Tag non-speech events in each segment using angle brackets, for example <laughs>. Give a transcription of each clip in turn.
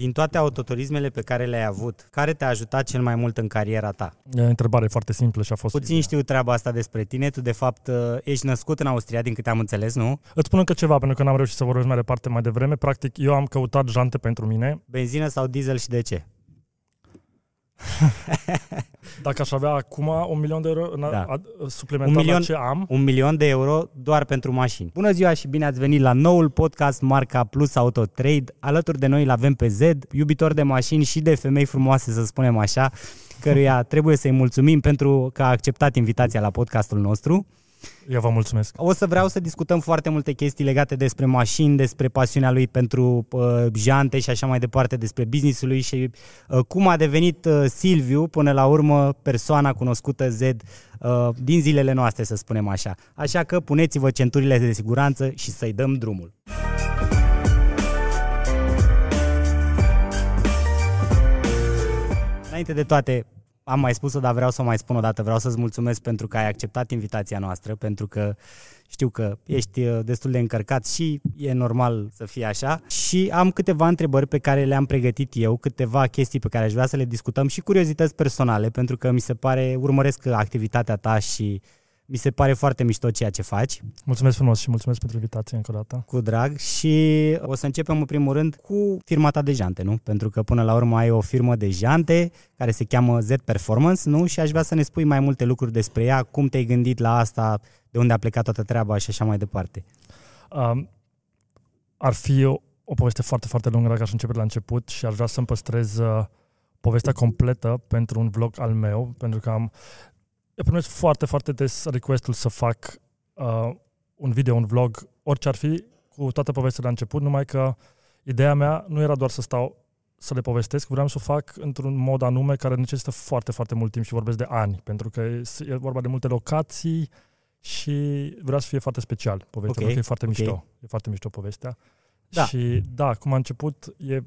Din toate autoturismele pe care le-ai avut, care te-a ajutat cel mai mult în cariera ta? E o întrebare foarte simplă și a fost... Puțin știu treaba asta despre tine. Tu, de fapt, uh, ești născut în Austria, din câte am înțeles, nu? Îți spun încă ceva, pentru că n-am reușit să vorbesc mai departe mai devreme. Practic, eu am căutat jante pentru mine. Benzină sau diesel și de ce? <laughs> Dacă aș avea acum un milion de euro Da. da. suplimentar Un milion- la ce am, Un milion de euro doar pentru mașini. Bună ziua și bine ați venit la noul podcast Marca Plus Auto Trade. Alături de noi îl avem pe Zed, iubitor de mașini și de femei frumoase, să spunem așa, căruia trebuie să-i mulțumim pentru că a acceptat invitația la podcastul nostru. Eu vă mulțumesc. O să vreau să discutăm foarte multe chestii legate despre mașini, despre pasiunea lui pentru uh, jante și așa mai departe, despre businessul lui și uh, cum a devenit uh, Silviu, până la urmă, persoana cunoscută Z uh, din zilele noastre, să spunem așa. Așa că puneți-vă centurile de siguranță și să-i dăm drumul. Înainte de toate, am mai spus-o, dar vreau să o mai spun o dată. Vreau să-ți mulțumesc pentru că ai acceptat invitația noastră, pentru că știu că ești uh, destul de încărcat și e normal să fie așa. Și am câteva întrebări pe care le-am pregătit eu, câteva chestii pe care aș vrea să le discutăm și curiozități personale, pentru că mi se pare, urmăresc activitatea ta și mi se pare foarte mișto ceea ce faci, Mulțumesc frumos și mulțumesc pentru invitație încă o dată. cu drag. Și o să începem în primul rând cu firma ta de jante, nu? Pentru că până la urmă ai o firmă de jante care se cheamă Z Performance, nu? Și aș vrea să ne spui mai multe lucruri despre ea, cum te-ai gândit la asta, de unde a plecat toată treaba și așa mai departe. Um, ar fi o, o poveste foarte, foarte lungă dacă aș începe de la început și aș vrea să-mi păstrez uh, povestea completă pentru un vlog al meu, pentru că am eu primesc foarte, foarte des requestul să fac uh, un video, un vlog, orice ar fi, cu toată povestea de la început, numai că ideea mea nu era doar să stau să le povestesc, vreau să o fac într-un mod anume care necesită foarte, foarte mult timp și vorbesc de ani, pentru că e, e vorba de multe locații și vreau să fie foarte special povestea, Ok, pentru că e foarte ok. mișto. E foarte mișto povestea. Da. Și da, cum a început, e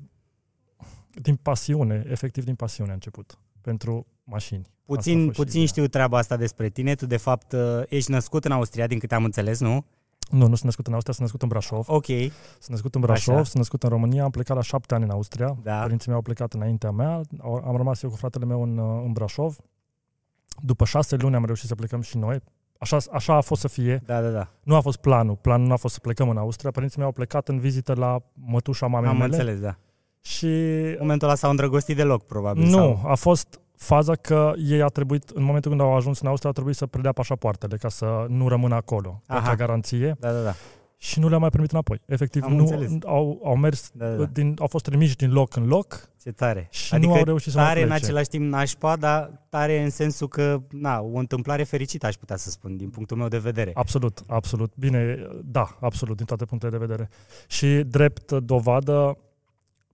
din pasiune, efectiv din pasiune a început, pentru mașini. Asta a Puțin, fost și puțin ideea. știu treaba asta despre tine. Tu, de fapt, uh, ești născut în Austria, din câte am înțeles, nu? Nu, nu sunt născut în Austria, sunt născut în Brașov. Ok, Sunt născut în Brașov, Așa. sunt născut în România, am plecat la șapte ani în Austria. Da. Părinții mei au plecat înaintea mea, au- am rămas eu cu fratele meu în, uh, în Brașov. După șase luni am reușit să plecăm și noi. Așa, așa a fost să fie. da, da, da. Nu a fost planul. Planul nu a fost să plecăm în Austria. Părinții mei au plecat în vizită la mătușa mamei am mele. înțeles, da. Și În momentul ăla s-au îndrăgostit deloc, probabil. nu, Sau... a fost faza că ei a trebuit, în momentul când au ajuns în Austria, a trebuit să predea pașapoartele ca să nu rămână acolo, Aha. ca garanție. Da, da, da. Și nu le-am mai primit înapoi. Efectiv, Am nu, înțeles. au, au mers, Da, da, da. din, au fost trimiși din loc în loc Ce tare. și adică nu au reușit să mai tare în plece. același timp nașpa, dar tare în sensul că, na, o întâmplare fericită, aș putea să spun, din punctul meu de vedere. Absolut, absolut. Bine, da, absolut, din toate punctele de vedere. Și drept dovadă,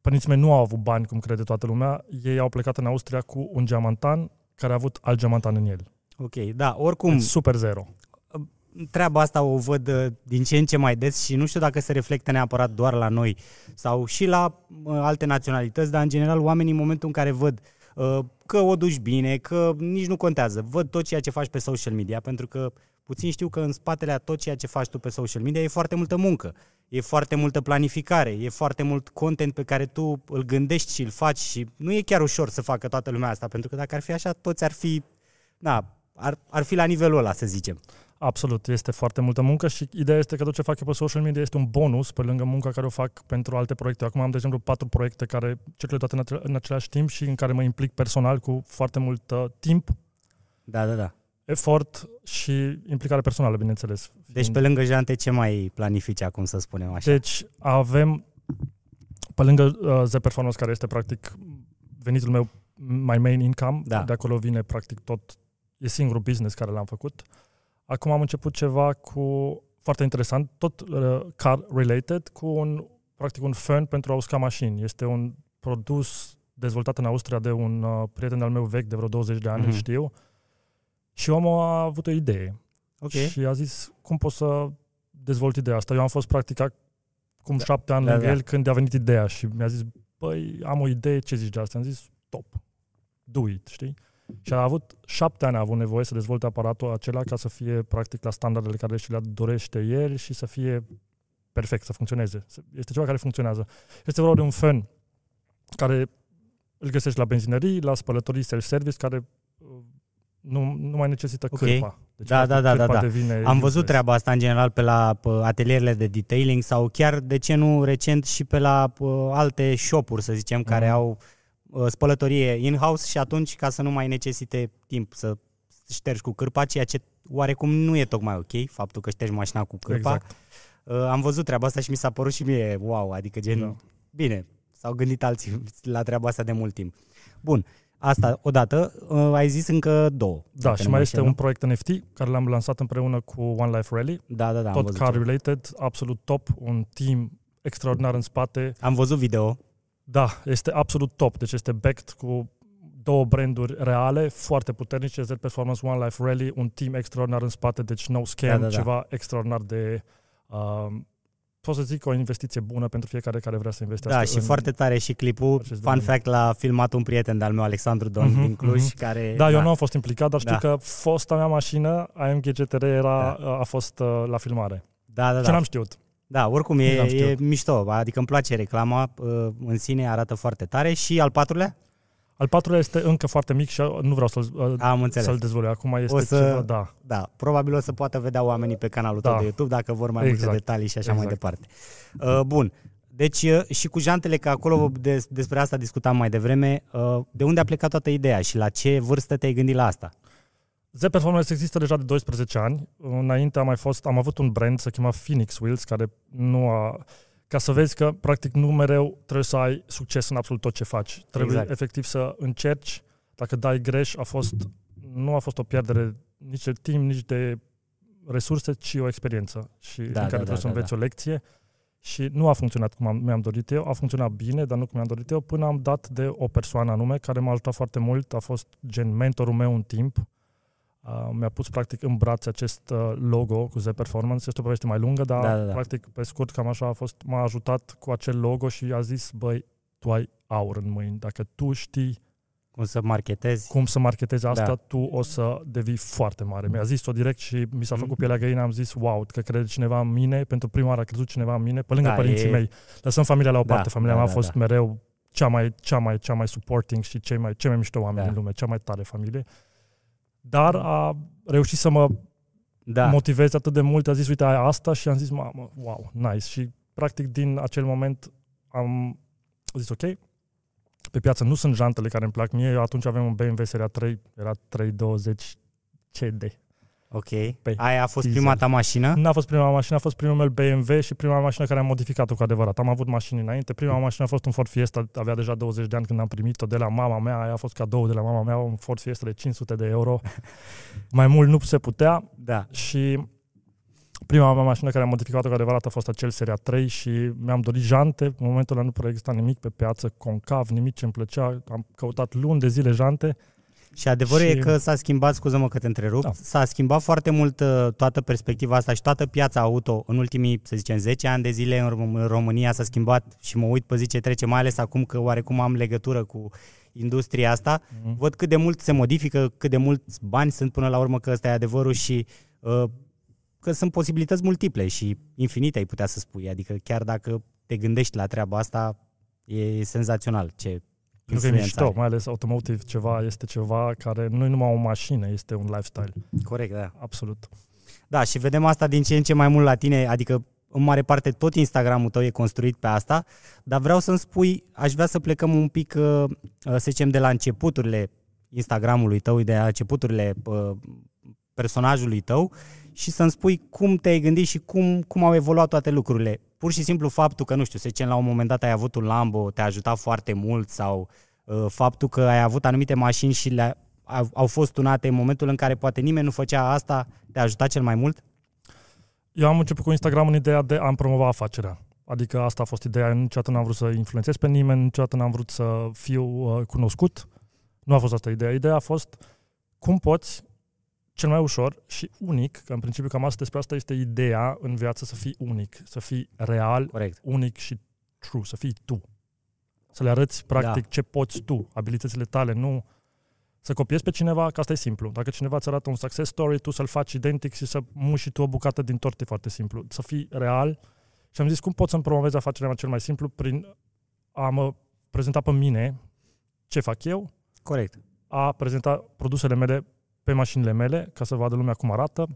părinții mei nu au avut bani, cum crede toată lumea. Ei au plecat în Austria cu un geamantan care a avut alt geamantan în el. Ok, da, oricum, Deci super zero. treaba asta o văd uh, din ce în ce mai des și nu știu dacă se reflectă neapărat doar la noi sau și la uh, alte naționalități, dar în general oamenii în momentul în care văd uh, că o duci bine, că nici nu contează, văd tot ceea ce faci pe social media, pentru că puțin știu că în spatele a tot ceea ce faci tu pe social media e foarte multă muncă, e foarte multă planificare, e foarte mult content pe care tu îl gândești și îl faci și nu e chiar ușor să facă toată lumea asta, pentru că dacă ar fi așa, toți ar fi, na, ar, ar fi la nivelul ăla, să zicem. Absolut, este foarte multă muncă și ideea este că tot ce fac eu pe social media este un bonus pe lângă munca care o fac pentru alte proiecte. Acum am, de exemplu, patru proiecte care circulă toate în, ace- în același timp și în care mă implic personal cu foarte mult uh, timp, Da, da, da. Efort și implicare personală, bineînțeles. Deci Fiind- pe lângă jante ce mai planifici acum să spunem așa? Deci avem, pe lângă uh, Z Performance, care este practic venitul meu, my main income, Da. de acolo vine practic tot, e singurul business care l-am făcut. Acum am început ceva cu, foarte interesant, tot uh, car related, cu un, practic un fön pentru a usca mașini. Este un produs dezvoltat în Austria de un uh, prieten al meu vechi de vreo 20 de ani, Mhm. mm-hmm. știu. Și omul a avut o idee. Ok. Și a zis, cum pot să dezvolt ideea asta? Eu am fost practic cum Da. șapte ani Da, lângă da. el când a venit ideea și mi-a zis, băi, am o idee, ce zici de asta? Am zis, top, do it, știi? Și a avut șapte ani a avut nevoie să dezvolte aparatul acela ca să fie practic la standardele care și le dorește el și să fie perfect, să funcționeze. Este ceva care funcționează. Este vorba de un fan care îl găsești la benzinării, la spălătorii self-service, care uh, nu, nu mai necesită Ok. cârpa. Deci, Da, da, da, da, da. Devine Am văzut useless. treaba asta în general pe la p- atelierele de detailing sau chiar, de ce nu, recent și pe la p- alte shop-uri, să zicem, care Mhm. au uh, spălătorie in-house și atunci, ca să nu mai necesite timp să ștergi cu cârpa, ceea ce oarecum nu e tocmai ok, faptul că ștergi mașina cu cârpa. Exact. Uh, am văzut treaba asta și mi s-a părut și mie wow, adică gen, Da. bine, s-au gândit alții la treaba asta de mult timp. Bun, asta odată, uh, ai zis încă două. Da, dacă și nu mai mă este înșel, un proiect NFT care l-am lansat împreună cu One Life Rally, nu? Da, da, da, am tot văzut. car related, absolut top, un team extraordinar în spate. Am văzut video. Da, este absolut top, deci este backed cu două branduri reale, foarte puternice, Z Performance, One Life Rally, un team extraordinar în spate, deci no scam, Da, da, da. ceva extraordinar de... Um, pot să zic o investiție bună pentru fiecare care vrea să investească Da, și în... foarte tare și clipul. acest Fun domeniu. fact, l-a filmat un prieten de-al meu, Alexandru Don, Mhm, din Cluj, mhm. care... Da, eu nu am fost implicat, dar știu Da. că fosta mea mașină, AMG GTR, era, Da. a fost uh, la filmare. Da, da, Ce da. n-am știut. Da, oricum Nici e, n-am e știut. mișto, adică îmi place reclama, uh, în sine arată foarte tare. Și al patrulea? Al patrulea este încă foarte mic și nu vreau să-l, uh, Am înțeles. să-l dezvolui. Acum este O să- ceva, da. Da, probabil o să poată vedea oamenii pe canalul tău Da. de YouTube dacă vor mai Exact. multe detalii și așa mai Exact. departe. Uh, bun. Deci uh, și cu jantele, că acolo des, despre asta discutam mai devreme, uh, de unde a plecat toată ideea și la ce vârstă te-ai gândit la asta? Z Performance există deja de 12 ani. Înainte am mai fost, am avut un brand se chema Phoenix Wheels, care nu a... Ca să vezi că, practic, nu mereu trebuie să ai succes în absolut tot ce faci. Trebuie Exact. efectiv să încerci. Dacă dai greș, a fost, nu a fost o pierdere nici de timp, nici de resurse, ci o experiență și Da, în da, care da, trebuie să da, înveți da. o lecție. Și nu a funcționat cum am, mi-am dorit eu, a funcționat bine, dar nu cum mi-am dorit eu, până am dat de o persoană anume care m-a ajutat foarte mult, a fost gen mentorul meu un timp, Uh, mi-a pus practic în brațe acest uh, logo cu Z Performance. Este o poveste mai lungă, dar Da, da, da. practic pe scurt cam așa a fost, m-a ajutat cu acel logo și a zis, băi, tu ai aur în mâini. Dacă tu știi Cum să marketezi? cum să marketezi asta, Da. tu o să devii foarte mare. Mi-a zis-o direct și mi s-a Mhm. făcut pielea găină, am zis, wow, că crede cineva în mine, pentru prima oară a crezut cineva în mine, pe lângă Da, părinții e- mei. Lăsăm familia la o Da, parte, familia da, mea a da, fost da. mereu cea mai, cea mai, cea mai supporting și cei mai, cei mai mișto oameni Da. din lume, cea mai tare familie. Dar a reușit să mă Da. motivezi atât de mult, a zis, uite, ai asta și am zis, mamă, wow, nice. Și practic din acel moment am zis, ok, pe piață nu sunt jantele care îmi plac mie, eu atunci aveam un BMW seria 3, era 320 CD. Ok. Pe Aia a fost diesel. prima ta mașină? N-a fost prima mașină, a fost primul meu BMW și prima mașină care am modificat-o cu adevărat. Am avut mașini înainte, prima mașină a fost un Ford Fiesta, avea deja 20 de ani când am primit-o de la mama mea, aia a fost cadou de la mama mea, un Ford Fiesta de 500 de euro. <laughs> Mai mult nu se putea, Da. și prima mea mașină care am modificat-o cu adevărat a fost acel Seria 3 și mi-am dorit jante. În momentul ăla nu prea exista nimic pe piață, concav, nimic ce îmi plăcea. Am căutat luni de zile jante. Și adevărul Și- e că s-a schimbat, scuză-mă că te întrerup, Da. s-a schimbat foarte mult uh, toată perspectiva asta și toată piața auto în ultimii, să zicem, 10 ani de zile în Rom- în România s-a schimbat și mă uit pe zi ce trece, mai ales acum că oarecum am legătură cu industria asta. Mhm. Văd cât de mult se modifică, cât de mulți bani sunt până la urmă, că ăsta e adevărul și uh, că sunt posibilități multiple și infinite, ai putea să spui. Adică chiar dacă te gândești la treaba asta, e senzațional ce Pentru că e influență mișto, are. mai ales automotive ceva, este ceva care nu e numai o mașină, este un lifestyle. Corect, da. Absolut. Da, și vedem asta din ce în ce mai mult la tine, adică în mare parte tot Instagramul tău e construit pe asta, dar vreau să-mi spui, aș vrea să plecăm un pic, uh, uh, să zicem, de la începuturile Instagramului tău, de la începuturile uh, personajului tău și să-mi spui cum te-ai gândit și cum, cum au evoluat toate lucrurile. Pur și simplu faptul că, nu știu, să zicem, la un moment dat ai avut un Lambo, te-a ajutat foarte mult sau uh, faptul că ai avut anumite mașini și le au, au fost tunate în momentul în care poate nimeni nu făcea asta, te-a ajutat cel mai mult? Eu am început cu Instagram în ideea de a-mi promova afacerea. Adică asta a fost ideea. Niciodată n-am vrut să influențez pe nimeni, niciodată n-am vrut să fiu uh, cunoscut. Nu a fost asta ideea. Ideea a fost cum poți cel mai ușor și unic, că în principiu cam asta despre asta este ideea în viață să fii unic, să fii real, Corect. unic și true, să fii tu. Să le arăți practic Da. ce poți tu, abilitățile tale, nu să copiezi pe cineva, că asta e simplu. Dacă cineva îți arată un success story, tu să-l faci identic și să muși și tu o bucată din tort, e foarte simplu. Să fii real. Și am zis, cum pot să-mi promovez afacerea mea cel mai simplu? Prin a mă prezentat pe mine ce fac eu, Corect. a prezentat produsele mele pe mașinile mele, ca să vadă lumea cum arată,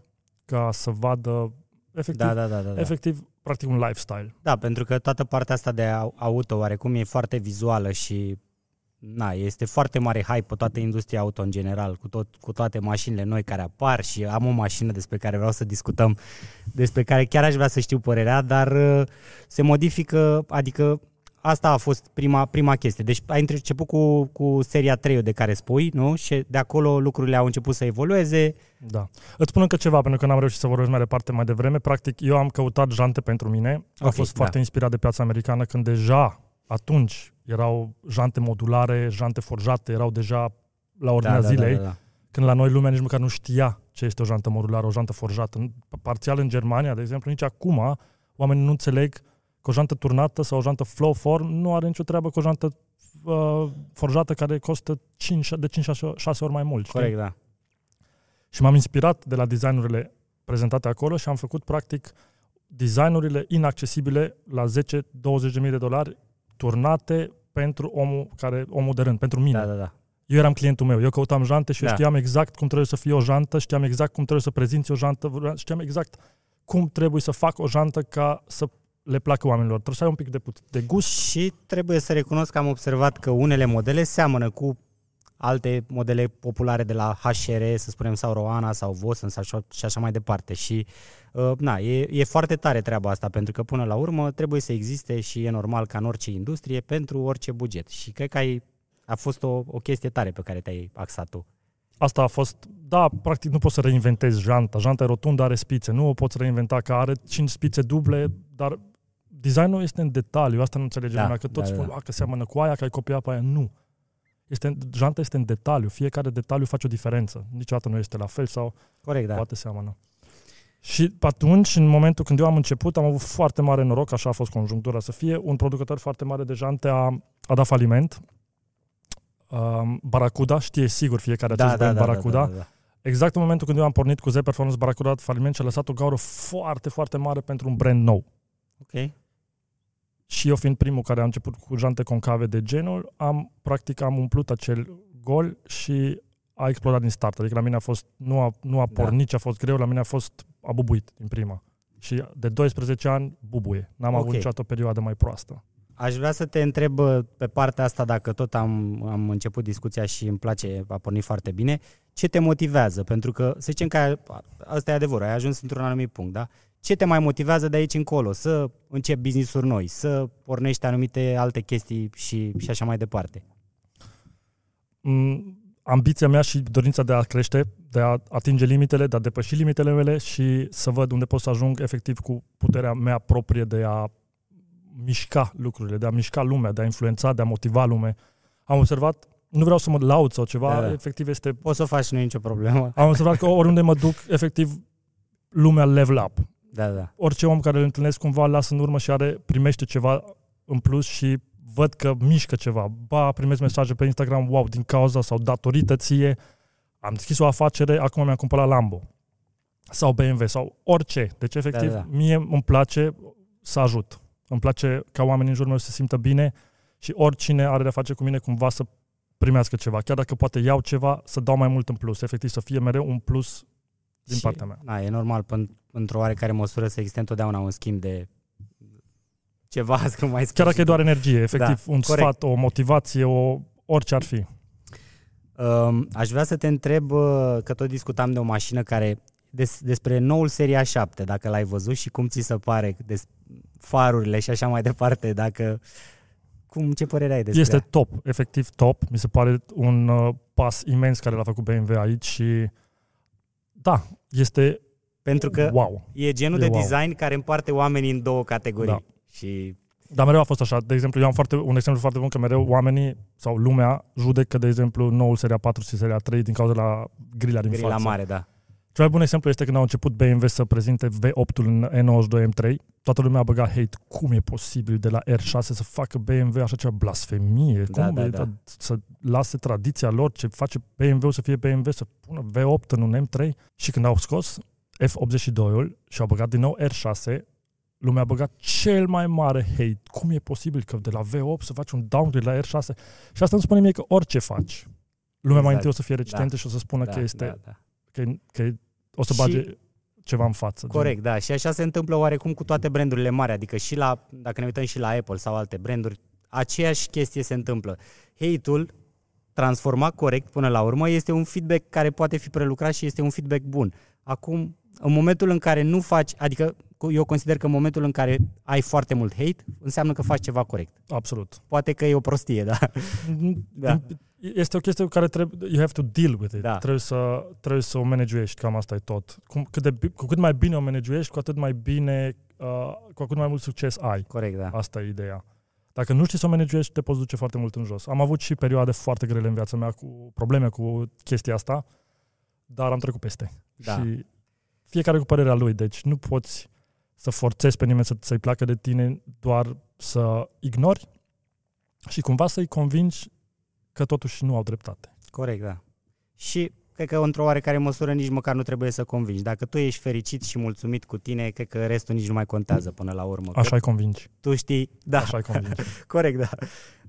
ca să vadă efectiv, Da, da, da, da. da. efectiv practic un lifestyle. Da, pentru că toată partea asta de au- auto oarecum e foarte vizuală și na, este foarte mare hype pe toată industria auto în general, cu, tot, cu toate mașinile noi care apar și am o mașină despre care vreau să discutăm, despre care chiar aș vrea să știu părerea, dar uh, se modifică, adică asta a fost prima, prima chestie. Deci ai început cu, cu seria 3 de care spui, nu? Și de acolo lucrurile au început să evolueze. Da. Îți spun încă ceva, pentru că n-am reușit să vorbesc mai departe mai devreme. Practic, eu am căutat jante pentru mine. Am Ok, fost da. foarte inspirat de piața americană când deja atunci erau jante modulare, jante forjate, erau deja la ordinea da, da, zilei. Da, da, da. când la noi lumea nici măcar nu știa ce este o jantă modulară, o jantă forjată. În- Parțial în Germania, de exemplu, nici acum oamenii nu înțeleg că o jantă turnată sau o jantă flow form nu are nicio treabă cu o jantă uh, forjată care costă 5, de 5-6 ori mai mult. știi? Corect, da. Și m-am inspirat de la designurile prezentate acolo și am făcut practic designurile inaccesibile la 10-20 de mii de dolari turnate pentru omul care omul de rând, pentru mine. Da, da, da. Eu eram clientul meu, eu căutam jante și eu Da. știam exact cum trebuie să fie o jantă, știam exact cum trebuie să prezinți o jantă, vrea- știam exact cum trebuie să fac o jantă ca să le placă oamenilor. Trebuie să ai un pic de, put- de gust. Și trebuie să recunosc că am observat că unele modele seamănă cu alte modele populare de la HR, să spunem, sau Roana, sau Vossen, sau așa- și așa mai departe. Și, uh, na, e, e foarte tare treaba asta, pentru că până la urmă trebuie să existe și e normal ca în orice industrie pentru orice buget. Și cred că ai, a fost o, o chestie tare pe care te-ai axat tu. Asta a fost, da, practic nu poți să reinventezi janta. Janta e rotundă, are spițe. Nu o poți reinventa că are 5 spițe duble, dar designul este în detaliu. Asta nu înțelege Da, lumea, că toți da, spun da. "A, că seamănă cu aia, că ai copiat pe aia. Nu. Este, janta este în detaliu. Fiecare detaliu face o diferență. Niciodată nu este la fel sau Corect, da. poate seamănă. Și atunci, în momentul când eu am început, am avut foarte mare noroc, așa a fost conjunctura să fie, un producător foarte mare de jante a, a dat faliment. Um, Baracuda, știe sigur fiecare acest brand Baracuda. da, da, da. Exact în momentul când eu am pornit cu Z Performance Baracuda a dat faliment și a lăsat o gaură foarte, foarte mare pentru un brand nou. Ok. Și eu fiind primul care a început cu jante concave de genul, am practic am umplut acel gol și a explodat din start. Adică la mine a fost, nu a, nu a Da. pornit ce a fost greu, la mine a fost, a bubuit din prima. Și de 12 ani bubuie. N-am Ok. avut niciodată o perioadă mai proastă. Aș vrea să te întreb uh, pe partea asta, dacă tot am, am început discuția și îmi place, a pornit foarte bine, ce te motivează? Pentru că, să zicem că ai, asta e adevărul, ai ajuns într-un anumit punct, da? Ce te mai motivează de aici încolo? Să începi business-uri noi, să pornești anumite alte chestii și, și așa mai departe? Mm, ambiția mea și dorința de a crește, de a atinge limitele, de a depăși limitele mele și să văd unde pot să ajung efectiv cu puterea mea proprie de a mișca lucrurile, de a mișca lumea, de a influența, de a motiva lume. Am observat, nu vreau să mă laud sau ceva, Da, da. efectiv este... Poți să o faci, nu e nicio problemă. Am observat că oriunde mă duc, efectiv, lumea level up. Da, da. Orice om care îl întâlnesc cumva lasă în urmă și are, primește ceva în plus și văd că mișcă ceva. Ba, primesc mesaje pe Instagram, wow, din cauza sau datorită ție, am deschis o afacere, acum mi-am cumpărat Lambo sau BMW sau orice. Deci, efectiv, Da, da. mie îmi place să ajut. Îmi place ca oamenii în jurul meu să se simtă bine și oricine are de-a face cu mine cumva să primească ceva. Chiar dacă poate iau ceva, să dau mai mult în plus. Efectiv, să fie mereu un plus din Și, partea mea. Da, e normal, pân- într-o oarecare măsură să existe întotdeauna un schimb de ceva, <laughs> cum mai spus. Chiar dacă e doar energie, efectiv, Da, un corect. sfat, o motivație, o, orice ar fi. Um, aș vrea să te întreb, uh, că tot discutam de o mașină care, des, despre noul Seria 7, dacă l-ai văzut și cum ți se pare, des, farurile și așa mai departe, dacă... Cum, ce părere ai despre Este ea? top, efectiv top. Mi se pare un uh, pas imens care l-a făcut BMW aici și da, este Pentru că wow. e genul E de wow. design care împarte oamenii în două categorii. Da. Și Dar mereu a fost așa. De exemplu, eu am foarte, un exemplu foarte bun că mereu oamenii sau lumea judecă, de exemplu, noul Seria 4 și Seria 3 din cauza la grila din grila față. mare, da. Cel mai bun exemplu este când au început BMW să prezinte V8-ul în E92 M3. Toată lumea a băgat hate. Cum e posibil de la R6 să facă BMW așa ceva blasfemie? Da, Cum da, e, da. să lase tradiția lor, ce face BMW să fie BMW, să pună V8 în un M3? Și când au scos F82-ul și au băgat din nou R6, lumea a băgat cel mai mare hate. Cum e posibil că de la V8 să faci un downgrade la R6? Și asta îmi spune mie că orice faci, lumea exact. mai întâi o să fie recitentă da. și o să spună Da, că este da, da. că, că o să Și- bage ceva în față. Corect, da. Și așa se întâmplă oarecum cu toate brandurile mari, adică și la, dacă ne uităm și la Apple sau alte branduri, aceeași chestie se întâmplă. Hate-ul transformat corect până la urmă este un feedback care poate fi prelucrat și este un feedback bun. Acum, în momentul în care nu faci, adică eu consider că în momentul în care ai foarte mult hate, înseamnă că faci ceva corect. Gen. Absolut. Poate că e o prostie, da. <laughs> Da. Este o chestie cu care trebuie, you have to deal with it. Da. Trebuie, să, trebuie să o managuești, cam asta e tot. Cum, cât de, bi- cu cât mai bine o managuești, cu atât mai bine, uh, cu atât mai mult succes ai. Corect, da. Asta e ideea. Dacă nu știi să o managuești, te poți duce foarte mult în jos. Am avut și perioade foarte grele în viața mea cu probleme cu chestia asta, dar am trecut peste. Da. Și fiecare cu părerea lui, deci nu poți să forțezi pe nimeni să, să-i placă de tine, doar să ignori și cumva să-i convingi că totuși nu au dreptate. Corect, da. Și cred că într-o oarecare măsură nici măcar nu trebuie să convingi. Dacă tu ești fericit și mulțumit cu tine, cred că restul nici nu mai contează până la urmă. Că Așa-i convingi. Tu știi, da, Așa-i convingi. <laughs> corect, da.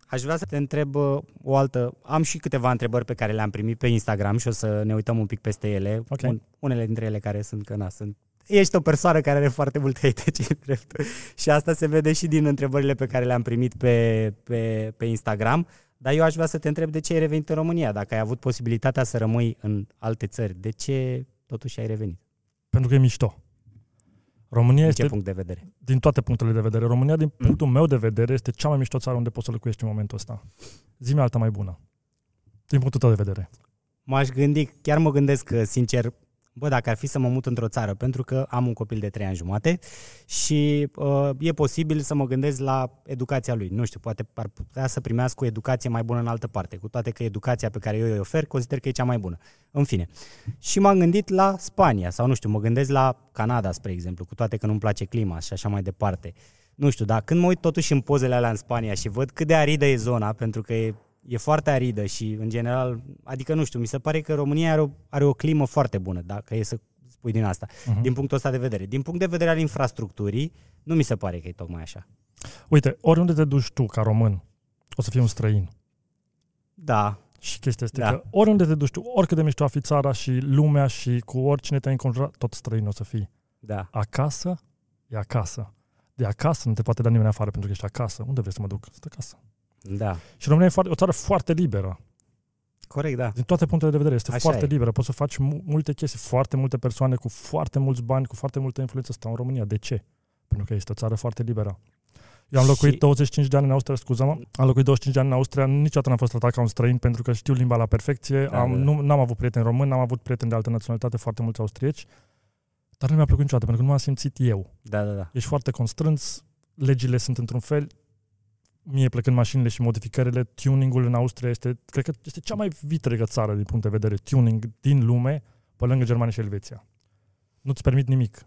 Aș vrea să te întreb uh, o altă... Am și câteva întrebări pe care le-am primit pe Instagram și o să ne uităm un pic peste ele. Ok. Un, unele dintre ele care sunt că na, sunt Ești o persoană care are foarte mult hate, ce <laughs> drept. Și asta se vede și din întrebările pe care le-am primit pe, pe, pe Instagram. Dar eu aș vrea să te întreb de ce ai revenit în România, dacă ai avut posibilitatea să rămâi în alte țări. De ce totuși ai revenit? Pentru că e mișto. România Din este, ce punct de vedere? din toate punctele de vedere, România, din Mm. punctul meu de vedere, este cea mai mișto țară unde poți să locuiești în momentul ăsta. Zi-mi alta mai bună. Din punctul tău de vedere. M-aș gândi, chiar mă gândesc că, sincer, bă, dacă ar fi să mă mut într-o țară, pentru că am un copil de 3 ani jumate și uh, e posibil să mă gândesc la educația lui. Nu știu, poate ar putea să primească o educație mai bună în altă parte, cu toate că educația pe care eu îi ofer consider că e cea mai bună. În fine. Și m-am gândit la Spania sau nu știu, mă gândesc la Canada, spre exemplu, cu toate că nu-mi place clima și așa mai departe. Nu știu, dar când mă uit totuși în pozele alea în Spania și văd cât de aridă e zona, pentru că e e foarte aridă și, în general, adică nu știu, mi se pare că România are o, are o climă foarte bună, dacă e să spui din asta, Mhm. din punctul ăsta de vedere. Din punct de vedere al infrastructurii, nu mi se pare că e tocmai așa. Uite, oriunde te duci tu ca român, o să fii un străin. Da, Și chestia este Da. că oriunde te duci tu, oricât de mișto a fi țara și lumea și cu oricine te-ai înconjurat, tot străin o să fii. da, Acasă e acasă. De acasă nu te poate da nimeni afară pentru că ești acasă. Unde vrei să mă duc? Sunt acasă. Da, Și România e foarte, o țară foarte liberă. corect, da. Din toate punctele de vedere. Este Așa foarte e. liberă. Poți să faci mu- multe chestii. Foarte multe persoane cu foarte mulți bani, cu foarte multă influență stau în România. De ce? Pentru că este o țară foarte liberă. Eu am locuit Și- 25 de ani în Austria, scuză-mă, am locuit 25 de ani în Austria, niciodată n-am fost tratat ca un străin pentru că știu limba la perfecție, Da, am, da, da. nu, n-am avut prieteni români, n-am avut prieteni de altă naționalitate, foarte mulți austrieci, dar nu mi-a plăcut niciodată pentru că nu m-am simțit eu. Da, da, da. Ești foarte constrâns, legile sunt într-un fel, mie plecând mașinile și modificările, tuningul în Austria este, cred că este cea mai vitregă țară din punct de vedere tuning din lume, pe lângă Germania și Elveția. Nu-ți permit nimic.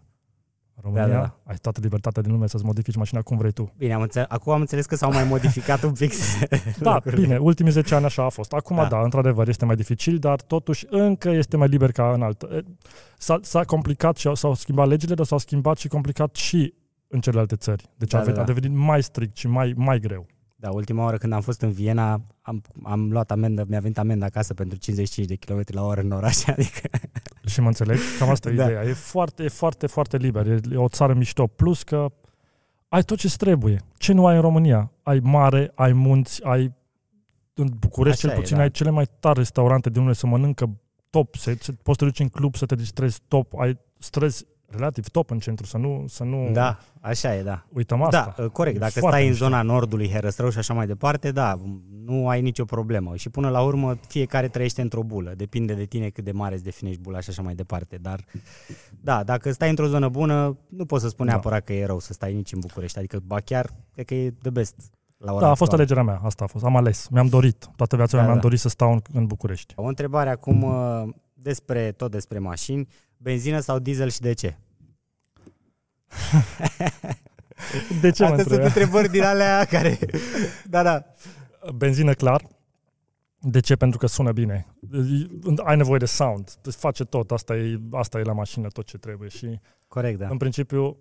În România Da, da, da. ai toată libertatea din lume să-ți modifici mașina cum vrei tu. Bine, am înțeles, acum am înțeles că s-au mai modificat un pic <laughs> Da, lucrurile. bine, ultimii 10 ani așa a fost. Acum, da. Da. da, într-adevăr, este mai dificil, dar totuși încă este mai liber ca în altă. E, S-a, s-a complicat și au- s-au schimbat legile, dar s-au schimbat și complicat și în celelalte țări. Deci Da, a, da, da, da. a devenit mai strict și mai, mai greu. Da, ultima oară când am fost în Viena, am, am luat amendă, mi-a venit amendă acasă pentru 55 de km la oră în oraș, <laughs> adică... Și mă înțelegi? Cam asta e <laughs> Da. ideea. E foarte, e foarte, foarte liber. E, e o țară mișto. Plus că ai tot ce trebuie. Ce nu ai în România? Ai mare, ai munți, ai în București Așa cel e, puțin da. ai cele mai tari restaurante din lume să mănâncă top, să, să, poți să te duci în club să te distrezi top, ai străzi relativ top în centru, să nu, să nu Da, așa e, da. uităm asta. Da, corect. E Dacă foarte stai în mișto. zona nordului, Herăstrău și așa mai departe, da, nu ai nicio problemă. Și până la urmă, fiecare trăiește într-o bulă. Depinde de tine cât de mare îți definești bula și așa mai departe. Dar, da, dacă stai într-o zonă bună, nu poți să spun Da. neapărat că e rău să stai nici în București. Adică, ba chiar, cred că e the best la ora Da, a fost actuală. alegerea mea, asta a fost. Am ales. Mi-am dorit. Toată viața Da, mea mi-am da. dorit să stau în, în București. O întrebare acum uh, despre, tot despre mașini. Benzină sau diesel și de ce? <laughs> De ce mă Astea sunt întreb? întrebări din alea <laughs> care... Da, da. Benzină clar. De ce? Pentru că sună bine. Ai nevoie de sound. Îți face tot. Asta e, asta e la mașină tot ce trebuie. Și Corect, da. în principiu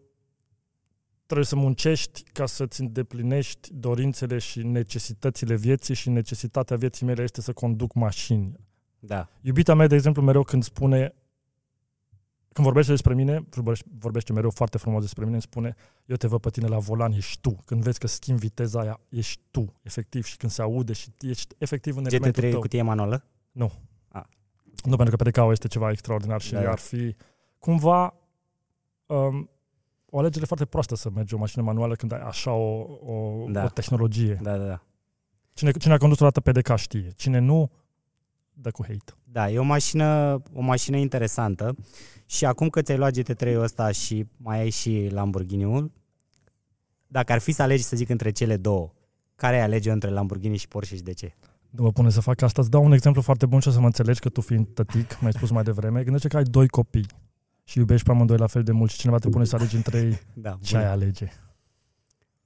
trebuie să muncești ca să-ți îndeplinești dorințele și necesitățile vieții și necesitatea vieții mele este să conduc mașini. Da. Iubita mea, de exemplu, mereu când spune, când vorbește despre mine, vorbește, vorbește mereu foarte frumos despre mine, îmi spune, eu te văd pe tine la volan, ești tu. Când vezi că schimbi viteza aia, ești tu, efectiv, și când se aude și ești efectiv în elementul GT3 tău. cutie manuală? Nu. A. Nu, pentru că PDK este ceva extraordinar și Da, da. ar fi cumva um, o alegere foarte proastă să mergi o mașină manuală când ai așa o, o, Da. o tehnologie. Da, da, da. Cine, cine a condus o dată PDK știe. Cine nu, dă cu hate. Da, e o mașină, o mașină interesantă și acum că ți-ai luat GT3-ul ăsta și mai ai și Lamborghini-ul, dacă ar fi să alegi, să zic, între cele două, care ai alege între Lamborghini și Porsche și de ce? Nu mă pune să fac asta. Îți dau un exemplu foarte bun și o să mă înțelegi că tu fiind tătic, mi-ai spus mai devreme, gândește că ai doi copii și iubești pe amândoi la fel de mult și cineva te pune să alegi între ei, Da, ce ai bun. alege?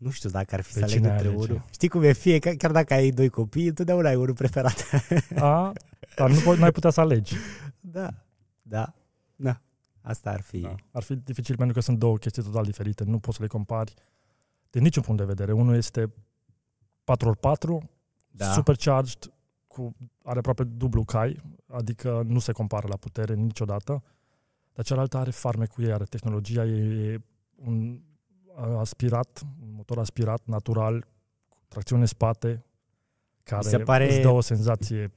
Nu știu dacă ar fi Pe să aleg cine între alege? unul. Știi cum e fie, că- chiar dacă ai doi copii, întotdeauna ai unul preferat. A, dar nu po- n-ai putea să alegi. da, da, da. Asta ar fi. Da. Ar fi dificil pentru că sunt două chestii total diferite. Nu poți să le compari din niciun punct de vedere. Unul este 4x4, Da. supercharged, cu, are aproape dublu cai, adică nu se compară la putere niciodată. Dar cealaltă are farmecul ei, are tehnologia, e, e un aspirat, un motor aspirat, natural, cu tracțiune în spate, care se pare- îți dă o senzație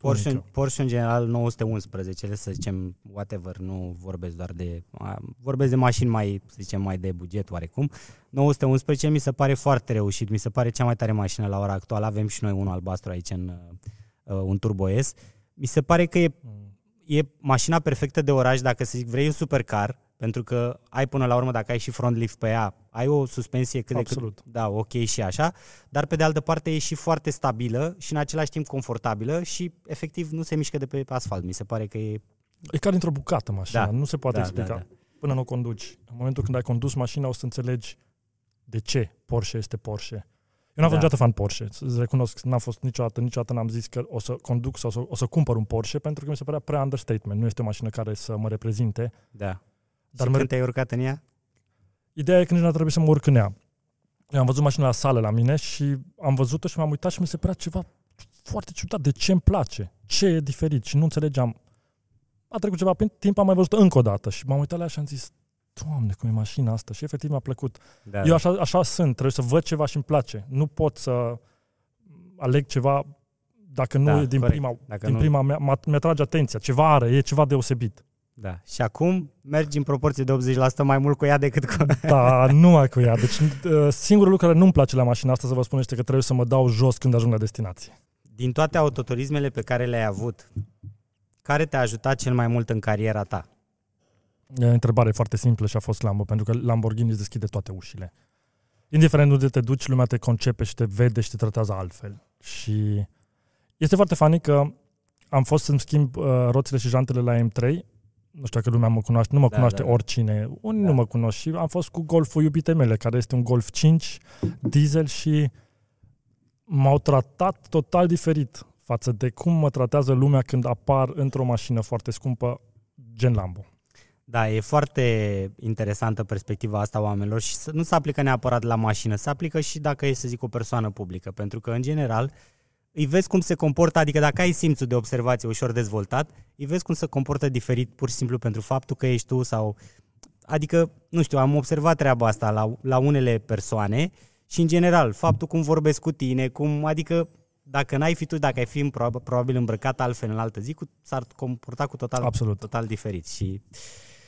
Porsche, unică. Porsche în general 911, să zicem, whatever, nu vorbesc doar de, a, vorbesc de mașini mai, să zicem, mai de buget oarecum. 911 mi se pare foarte reușit, mi se pare cea mai tare mașină la ora actuală, avem și noi unul albastru aici în uh, un Turbo S. Mi se pare că e, e mașina perfectă de oraș dacă să zic vrei un supercar, pentru că ai până la urmă, dacă ai și front lift pe ea, ai o suspensie cât de Absolut. cât, da, ok și așa, dar pe de altă parte e și foarte stabilă și în același timp confortabilă și efectiv nu se mișcă de pe asfalt. Mi se pare că e... E ca dintr-o bucată mașina, Da, nu se poate da, explica. da, da. Până nu o conduci. În momentul când ai condus mașina o să înțelegi de ce Porsche este Porsche. Eu n-am fost Da. niciodată fan Porsche. Îți recunosc, n-am fost niciodată, niciodată n-am zis că o să conduc sau o să, o să cumpăr un Porsche pentru că mi se părea prea understatement. Nu este o mașină care să mă reprezinte. Da. Dar Dar și mer- când te-ai urcat în ea? Ideea e că nici nu a trebuit să mă urc în ea. Eu am văzut mașina la sală la mine și am văzut-o și m-am uitat și mi se părea ceva foarte ciudat. De ce îmi place? Ce e diferit? Și nu înțelegeam. A trecut ceva prin timp, am mai văzut încă o dată și m-am uitat la ea și am zis, Doamne, cum e mașina asta? Și efectiv mi-a plăcut. Da. Eu așa, așa sunt, trebuie să văd ceva și îmi place. Nu pot să aleg ceva dacă nu Da, e din corect. prima, Dacă din nu- prima mea, mă- mi-atrage atenția. Ceva are, e ceva deosebit. Da. Și acum mergi în proporție de 80% mai mult cu ea decât cu... Da, numai cu ea. Deci uh, singurul lucru care nu-mi place la mașina asta, să vă spun, este că trebuie să mă dau jos când ajung la destinație. Din toate autoturismele pe care le-ai avut, care te-a ajutat cel mai mult în cariera ta? E o întrebare foarte simplă și a fost Lambo, pentru că Lamborghini îți deschide toate ușile. Indiferent unde te duci, lumea te concepe și te vede și te tratează altfel. Și este foarte funny că am fost să-mi schimb uh, roțile și jantele la M3. Nu știu dacă lumea mă cunoaște, nu mă Da, cunoaște da, da. oricine. Unii Da. nu mă cunosc și am fost cu Golful iubitei mele, care este un Golf 5 diesel și m-au tratat total diferit față de cum mă tratează lumea când apar într-o mașină foarte scumpă gen Lambo. Da, e foarte interesantă perspectiva asta a oamenilor și să- nu se aplică neapărat la mașină, se aplică și dacă e, să zic, o persoană publică, pentru că, în general, îi vezi cum se comportă, adică dacă ai simțul de observație ușor dezvoltat, îi vezi cum se comportă diferit pur și simplu pentru faptul că ești tu sau... Adică, nu știu, am observat treaba asta la, la unele persoane și, în general, faptul cum vorbesc cu tine, cum, adică, dacă n-ai fi tu, dacă ai fi prob- probabil îmbrăcat altfel în altă zi, cu, s-ar comporta cu total, Absolut. total diferit și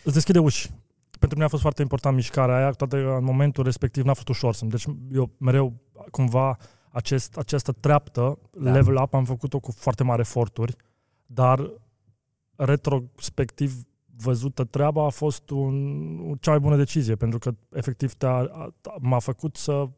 Îți deschide uși. Pentru mine a fost foarte important mișcarea aia, toate în momentul respectiv n-a fost ușor. să Deci eu mereu, cumva, acest, această treaptă, Da. da. level up, am făcut-o cu foarte mari eforturi, dar retrospectiv văzută treaba a fost un, cea mai bună decizie, pentru că efectiv te-a, a- m-a făcut să...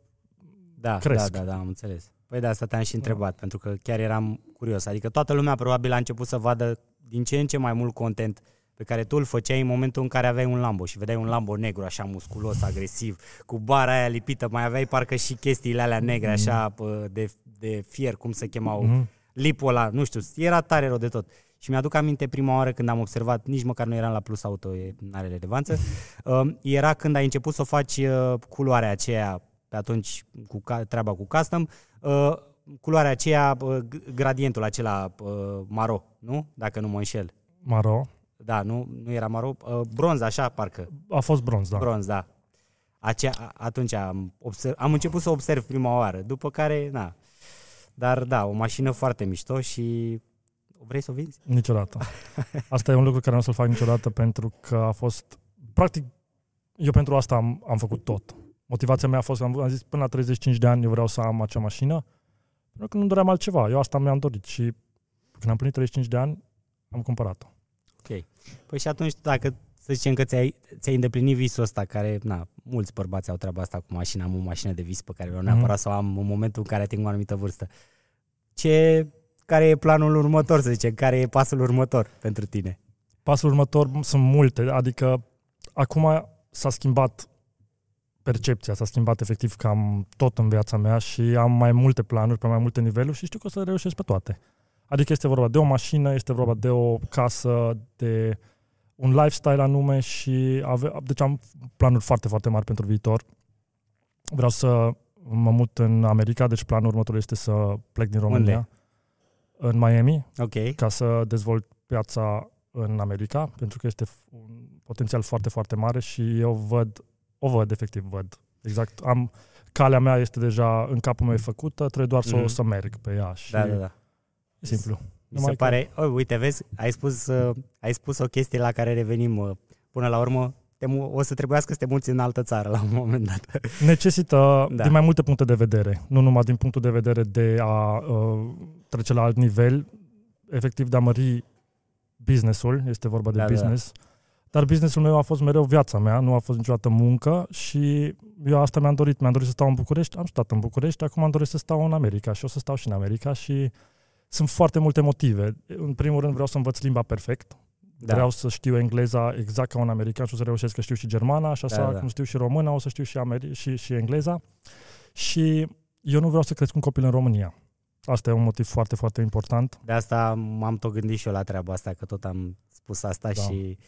Da, cresc. da, da, da, am înțeles. Păi de asta te-am și întrebat, pentru că chiar eram curios. Adică toată lumea probabil a început să vadă din ce în ce mai mult content pe care tu îl făceai în momentul în care aveai un Lambo și vedeai un Lambo negru așa musculos, agresiv, cu bara aia lipită, mai aveai parcă și chestiile alea negre așa pă, de, de fier, cum se chemau Mhm. lipul ăla, nu știu, era tare rău de tot. Și mi-aduc aminte prima oară când am observat, nici măcar nu eram la Plus Auto, nu are relevanță, uh, <laughs> era când ai început să o faci uh, culoarea aceea, pe atunci cu ca, treaba cu custom, uh, culoarea aceea, uh, gradientul acela uh, maro, nu? Dacă nu mă înșel. Maro. Da, nu, nu era maro, uh, bronz așa parcă. A fost bronz, da. Bronz, da. Acea, atunci am, observ, am început să observ prima oară, după care, na. Dar da, o mașină foarte mișto și vrei să o vinzi? Niciodată. <laughs> Asta e un lucru care nu o să-l fac niciodată pentru că a fost, practic, eu pentru asta am, am făcut tot. Motivația mea a fost, am, am zis, până la 35 de ani eu vreau să am acea mașină, pentru că nu doream altceva. Eu asta mi-am dorit și când am plinit 35 de ani, am cumpărat-o. Ok. Păi și atunci, dacă să zicem că ți-ai, ți-ai îndeplinit visul ăsta, care, na, mulți bărbați au treaba asta cu mașina, am o mașină de vis pe care vreau neapărat mm. să o am în momentul în care ating o anumită vârstă. Ce, care e planul următor, să zicem, care e pasul următor pentru tine? Pasul următor sunt multe, adică acum s-a schimbat percepția, s-a schimbat efectiv cam tot în viața mea și am mai multe planuri pe mai multe niveluri și știu că o să reușesc pe toate. Adică este vorba de o mașină, este vorba de o casă, de un lifestyle anume și ave, deci am planuri foarte, foarte mari pentru viitor. Vreau să mă mut în America, deci planul următor este să plec din România. Unde? În Miami, Ok. ca să dezvolt piața în America, pentru că este un potențial foarte, foarte mare și eu văd, o văd, efectiv văd. Exact, am, calea mea este deja în capul meu făcută, trebuie doar să, Mhm. să merg pe ea și Da, da, da. E simplu. Mi Numai se că- pare, oh, uite, vezi, ai spus, uh, ai spus o chestie la care revenim uh, până la urmă. Te mu- o să trebuiască să te muți în altă țară la un <laughs> moment dat. Necesită Da. da. din mai multe puncte de vedere, nu numai din punctul de vedere de a uh, trece la alt nivel, efectiv de a mări businessul, este vorba de Da, da, da. business, dar businessul meu a fost mereu viața mea, nu a fost niciodată muncă și eu asta mi-am dorit. Mi-am dorit să stau în București, am stat în București, acum am dorit să stau în America și o să stau și în America și sunt foarte multe motive. În primul rând vreau să învăț limba perfect, Da. Vreau să știu engleza exact ca un american și o să reușesc că știu și germana, așa Da, da, da. cum știu și româna, o să știu și, ameri- și, și engleza. Și eu nu vreau să cresc un copil în România. Asta e un motiv foarte, foarte important. De asta m-am tot gândit și eu la treaba asta, că tot am spus asta Da. și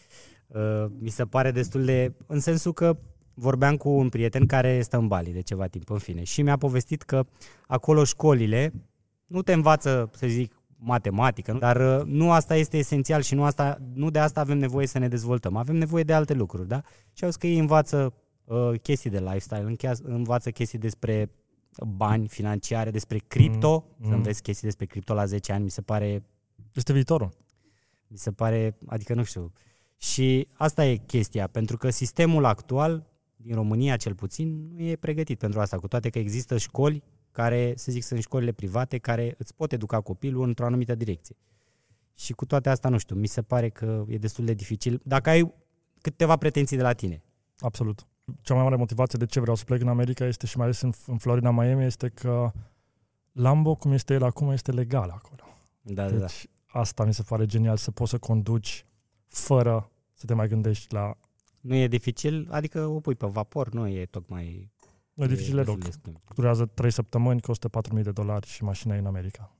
uh, mi se pare destul de... În sensul că vorbeam cu un prieten care stă în Bali de ceva timp, în fine, și mi-a povestit că acolo școlile nu te învață, să zic, matematică, nu? dar uh, nu asta este esențial și nu, asta, nu de asta avem nevoie să ne dezvoltăm. Avem nevoie de alte lucruri, da? Și au zis că ei învață uh, chestii de lifestyle, încheaz- învață chestii despre bani financiare, despre cripto, Mm, să mm. înveți chestii despre cripto la 10 ani, mi se pare Este viitorul. mi se pare, adică nu știu. Și asta e chestia, pentru că sistemul actual, din România cel puțin, nu e pregătit pentru asta, cu toate că există școli care, să zic, sunt școlile private, care îți pot educa copilul într-o anumită direcție. Și cu toate asta, nu știu, mi se pare că e destul de dificil. Dacă ai câteva pretenții de la tine. Absolut. Cea mai mare motivație de ce vreau să plec în America este și mai ales în, în Florida, Miami, este că Lambo, cum este el acum, este legal acolo. Da, da, da. Deci asta mi se pare genial, să poți să conduci fără să te mai gândești la... Nu e dificil, adică o pui pe vapor, nu e tocmai... Nu e dificil deloc. destul de scump. Durează 3 săptămâni, costă 4.000 de dolari și mașina e în America.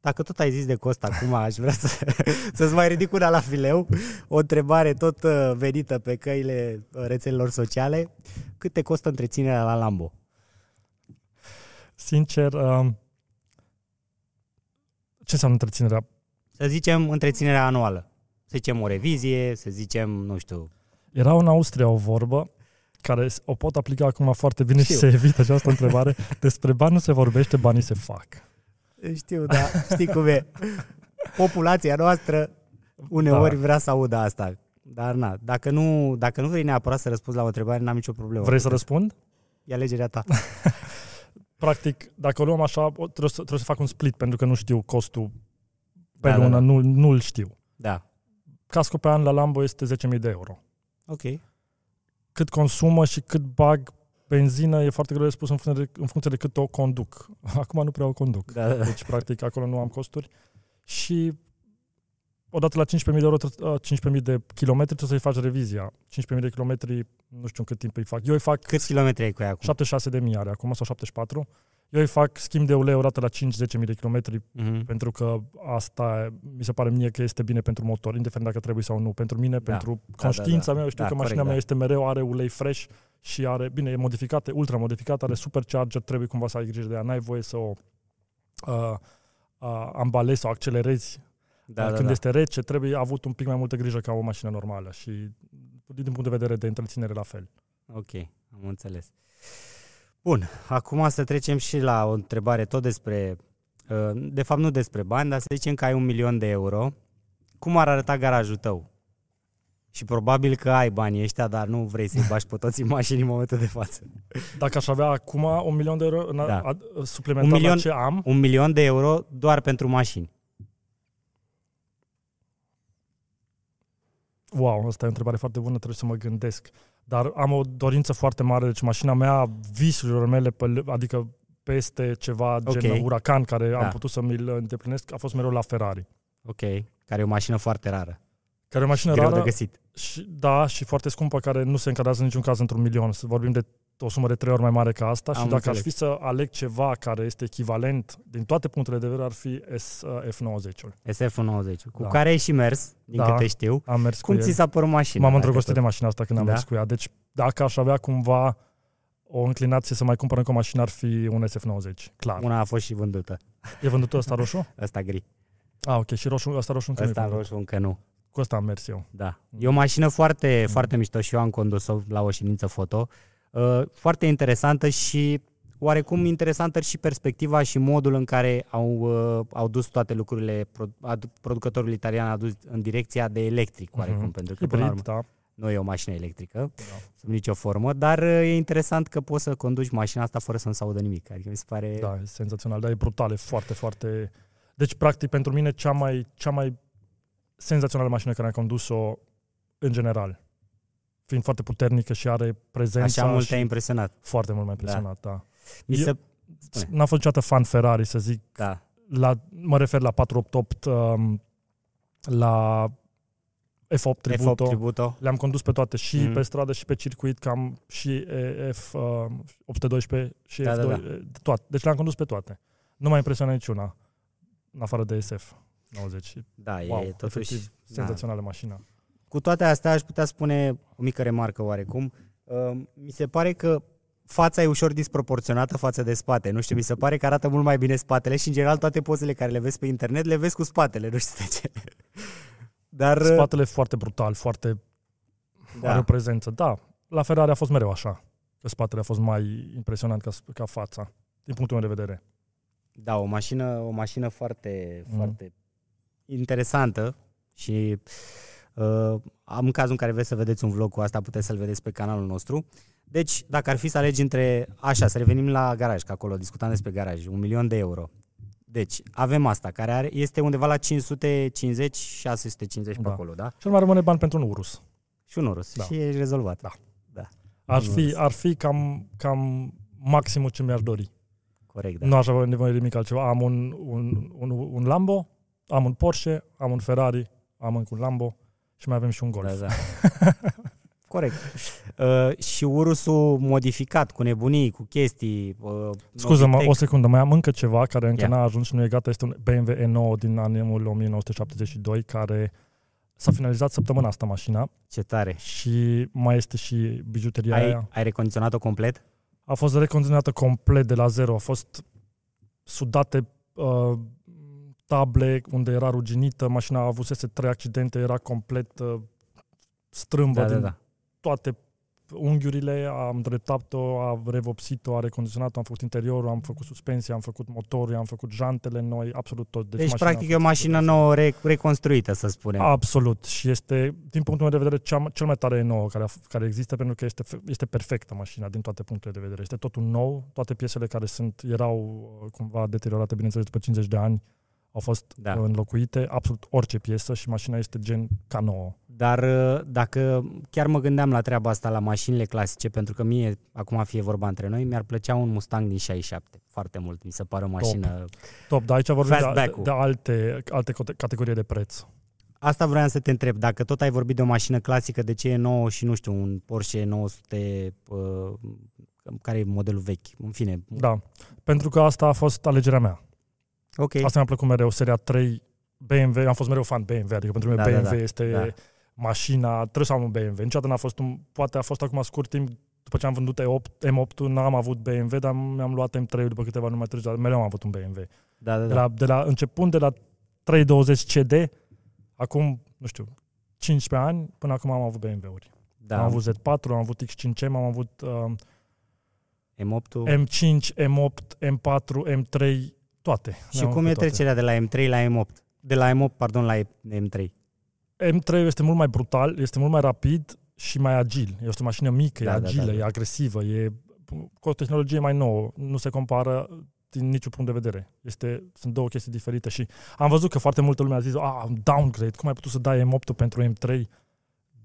Dacă tot ai zis de cost acum, aș vrea să, <laughs> să-ți mai ridic una la fileu. O întrebare tot uh, venită pe căile uh, rețelelor sociale. Cât te costă întreținerea la Lambo? Sincer, um, ce înseamnă întreținerea? Să zicem întreținerea anuală. Să zicem o revizie, să zicem, nu știu... Era în Austria o vorbă care o pot aplica acum foarte bine Știu. și se evită această întrebare. <laughs> Despre bani nu se vorbește, banii se fac. Știu, da, știi cum e. Populația noastră uneori Da. vrea să audă asta. Dar na, dacă nu, dacă nu vrei neapărat să răspunzi la o întrebare, n-am nicio problemă. Vrei să răspund? E alegerea ta. <laughs> Practic, dacă o luăm așa, o- trebuie să, trebuie să fac un split, pentru că nu știu costul pe Da, da, lună, da. Nu, nu-l știu. Da. Casco pe an la Lambo este 10.000 de euro. Ok. Cât consumă și cât bag benzină e foarte greu de spus în funcție de, în funcție de cât o conduc. <laughs> Acum nu prea o conduc. Da, da, da. Deci, practic, acolo nu am costuri. Și odată la 15.000 de euro, tre- uh, 15.000 de kilometri trebuie să-i faci revizia. 15.000 de kilometri, nu știu în cât timp îi fac. Eu îi fac Câți kilometri ai cu ea acum? 76 de mii are acum sau 74. Eu îi fac schimb de ulei o dată la 5-10.000 de kilometri Mhm. pentru că asta mi se pare mie că este bine pentru motor, indiferent dacă trebuie sau nu. Pentru mine, Da. pentru da, conștiința da. mea, eu știu Da, că corect, mașina mea da. este mereu, are ulei fresh și are, bine, e modificată, ultra modificată, are supercharger, trebuie cumva să ai grijă de ea, n-ai voie să o uh, uh, ambalezi sau accelerezi Da, dar da, când da. este rece, trebuie avut un pic mai multă grijă ca o mașină normală și din punct de vedere de întreținere la fel. Ok, am înțeles. Bun, acum să trecem și la o întrebare tot despre, uh, de fapt nu despre bani, dar să zicem că ai un milion de euro. Cum ar arăta garajul tău? Și probabil că ai banii ăștia, dar nu vrei să-i bași pe toți în mașini în momentul de față. Dacă aș avea acum un milion de euro în Da. da. suplimentar Un milion- la ce am, Un milion de euro doar pentru mașini. wow, asta e o întrebare foarte bună, trebuie să mă gândesc. Dar am o dorință foarte mare, deci mașina mea, visurilor mele, pe, adică peste ceva gen Ok. Huracan care Da. am putut să mi-l îndeplinesc, a fost mereu la Ferrari. Ok, care e o mașină foarte rară. Care e o mașină Greu rară, de găsit. Și, da, și foarte scumpă, care nu se încadrează în niciun caz într-un milion. Să vorbim de o sumă de trei ori mai mare ca asta Am și dacă înțeles. aș fi să aleg ceva care este echivalent din toate punctele de vedere, ar fi SF90-ul. SF90, cu Da. care ai și mers, din Da. câte știu. Am mers Cum cu ți el. s-a părut mașina? M-am dacă îndrăgostit de tot? mașina asta când am Da? mers cu ea. Deci dacă aș avea cumva o înclinație să mai cumpăr încă o mașină, ar fi un SF90. Clar. Una a fost și vândută, E vândut ăsta roșu? <laughs> ăsta gri. Ah, ok. Și roșu, ăsta roșu încă nu e Ăsta vândut. roșu încă nu. Cu ăsta am mers eu. Da. E o mașină foarte, Mm. foarte mișto și eu am condus-o la o ședință foto. Uh, foarte interesantă și oarecum interesantă și perspectiva și modul în care au, uh, au dus toate lucrurile, pro- ad- producătorul italian a dus în direcția de electric, oarecum, Mhm. pentru că până la Hibrid, urmă da. nu e o mașină electrică, da. sub nicio formă, dar uh, e interesant că poți să conduci mașina asta fără să nu se audă nimic. Adică mi se pare... Da, e senzațional, dar e brutal, e foarte, foarte... Deci, practic, pentru mine, cea mai, cea mai senzațională mașină care am condus-o în general. Fiind foarte puternică și are prezența Așa mult și te-a impresionat. foarte mult mai impresionat, da. Mi Eu- se... Spune. N-am fost niciodată fan Ferrari, să zic. Da. La, mă refer la 488, um, la F8 Tributo. F8 Tributo. Le-am condus pe toate, și Mhm. pe stradă, și pe circuit, cam și e, F uh, 812 și Da, F2, da, da. e, toate. Deci le-am condus pe toate. Nu m-a impresionat niciuna, în afară de SF 90. Da, Wow, e totuși... efectiv, da. senzațională mașina. Cu toate astea aș putea spune o mică remarcă oarecum. Uh, Mi se pare că fața e ușor disproporționată față de spate. Nu știu, mi se pare că arată mult mai bine spatele și în general toate pozele care le vezi pe internet le vezi cu spatele, nu știu de ce. <laughs> Dar Spatele e foarte brutal, foarte da. are da, o prezență. Da, la Ferrari a fost mereu așa. Că spatele a fost mai impresionant ca, ca fața, din punctul meu de vedere. da, o mașină, o mașină foarte, Mm. foarte interesantă și uh, am în cazul în care vreți să vedeți un vlog cu asta, puteți să-l vedeți pe canalul nostru. Deci, dacă ar fi să alegi între, așa, să revenim la garaj, că acolo discutam despre garaj, un milion de euro. Deci, avem asta, care are, este undeva la 550-650 pe Da. acolo, da? Și nu mai rămâne bani pentru un Urus. Și un Urus. Da. Și e rezolvat. Da. da. Ar Un fi, Urus. ar fi cam, cam maximul ce mi-aș dori. Corect, da. Da. Nu aș avea nevoie de nimic altceva. Am un, un, un, un Lambo, am un Porsche, am un Ferrari, am încă un Lambo și mai avem și un Golf. Da, da. <laughs> Corect. Uh, și Urusul modificat, cu nebunii, cu chestii. Uh, Scuză-mă, Logitech. o secundă, mai am încă ceva care încă Ia. n-a ajuns și nu e gata. Este un BMW E9 din anul 1972 care s-a finalizat săptămâna asta mașina Ce tare. și mai este și bijuteria Ai, aia. ai recondiționat-o complet? A fost recondiționată complet de la zero. A fost sudate uh, table unde era ruginită, mașina avusese trei accidente, era complet uh, strâmbă Da, da, din da. toate unghiurile, am dreptat-o, am revopsit-o, am recondiționat-o, am făcut interiorul, am făcut suspensia, am făcut motorul, am făcut jantele noi, absolut tot. Deci, mașina practic, a e o fost mașină super nouă, re- reconstruită, să spunem. Absolut. Și este, din punctul meu de vedere, cea, cel mai tare nouă care, a, f- care există, pentru că este, f- este perfectă mașina din toate punctele de vedere. Este totul nou, toate piesele care sunt erau uh, cumva deteriorate, bineînțeles, după 50 de ani, au fost Da. da. înlocuite, absolut orice piesă și mașina este gen ca nouă. Dar uh, dacă chiar mă gândeam la treaba asta, la mașinile clasice, pentru că mie, acum fie vorba între noi, mi-ar plăcea un Mustang din 67. Foarte mult. Mi se pare o mașină... Top, dar aici vorbim de, Fastback-ul. de, alte, alte cote- categorii de preț. Asta vreau să te întreb. Dacă tot ai vorbit de o mașină clasică, de ce e nouă și, nu știu, un Porsche 900... Uh, care e modelul vechi, în fine. Da, pentru că asta a fost alegerea mea. Ok. Asta mi-a plăcut mereu, seria 3 BMW, am fost mereu fan BMW, adică pentru mine Da, da, BMW da, este da. mașina, trebuie să am un BMW. Niciodată n-a fost un, poate a fost acum scurt timp, după ce am vândut E8, M8, n-am avut BMW, dar mi-am luat M3 după câteva luni mai târziu, dar mereu am avut un BMW. Da, da, De da. la, de la, începând de la 320 CD, acum, nu știu, 15 ani, până acum am avut BMW-uri. da. Am avut Z4, am avut X5M, am avut uh, M8-ul. M5, M8, M4, M3, toate. Și Le-am cum avut e pe toate. trecerea de la M3 la M8? De la M8, pardon, la M3. M3 este mult mai brutal, este mult mai rapid și mai agil. Este o mașină mică, Da, e da, agilă, da, da. e agresivă, e cu o tehnologie mai nouă. Nu se compară din niciun punct de vedere. Este, sunt două chestii diferite și am văzut că foarte multă lume a zis, ah, un downgrade, cum ai putut să dai M8 pentru M3?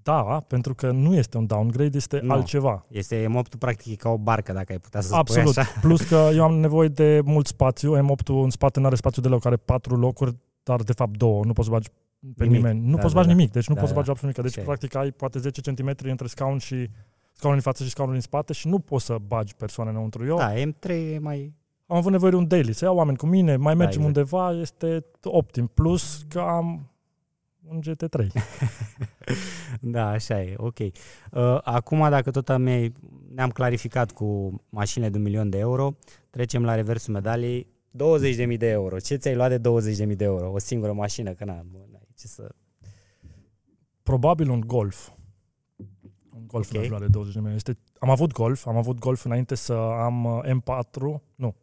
Da, pentru că nu este un downgrade, este Nu. altceva. Este M8 practic e ca o barcă, dacă ai putea să Absolut. spui așa. Plus că <laughs> eu am nevoie de mult spațiu. M8 în spate nu are spațiu deloc, are patru locuri, dar de fapt două. Nu poți să bagi pe Nimic. nimeni. Nu Da, poți să da, bagi da. nimic, deci nu Da, poți să da. bagi absolut nimic. Deci Așa e. practic ai poate 10 cm între scaun și scaunul în față și scaunul în spate și nu poți să bagi persoane înăuntru. Eu Da, M3 e mai... am avut nevoie de un daily, să iau oameni cu mine, mai mergem exact. undeva, este optim. Plus că am un GT3. <laughs> Da, așa e, ok. Uh, acum, dacă tot am, ne-am clarificat cu mașinile de un milion de euro, trecem la reversul medaliei. 20.000 de euro. Ce ți-ai luat de 20.000 de euro? O singură mașină? Că na, bă, n-ai ce să... Probabil un Golf. Un Golf Ok. okay. mi-aș lua de 20 de milioane. Este, am avut Golf, am avut Golf înainte să am uh, M4, nu,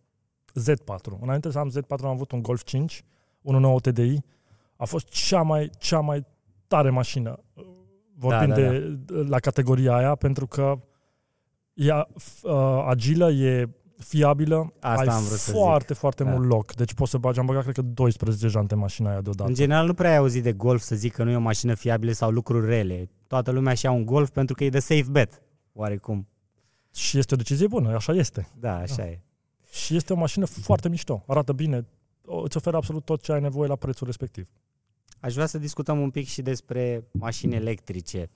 Z4. Înainte să am Z4 am avut un Golf 5, 1.9 TDI. A fost cea mai, cea mai tare mașină, uh, vorbind Da, da, de, la categoria aia, pentru că e uh, agilă, e fiabilă, Asta ai am vrut să foarte, foarte Da. mult loc. Deci poți să bagi, am băgat cred că 12 jante în mașina aia deodată. În general nu prea ai auzit de Golf să zic că nu e o mașină fiabilă sau lucruri rele. Toată lumea și ia un Golf pentru că e de safe bet, oarecum. Și este o decizie bună, așa este. Da, așa e. Și este o mașină foarte mișto. Arată bine. O- Îți oferă absolut tot ce ai nevoie la prețul respectiv. Aș vrea să discutăm un pic și despre mașini electrice.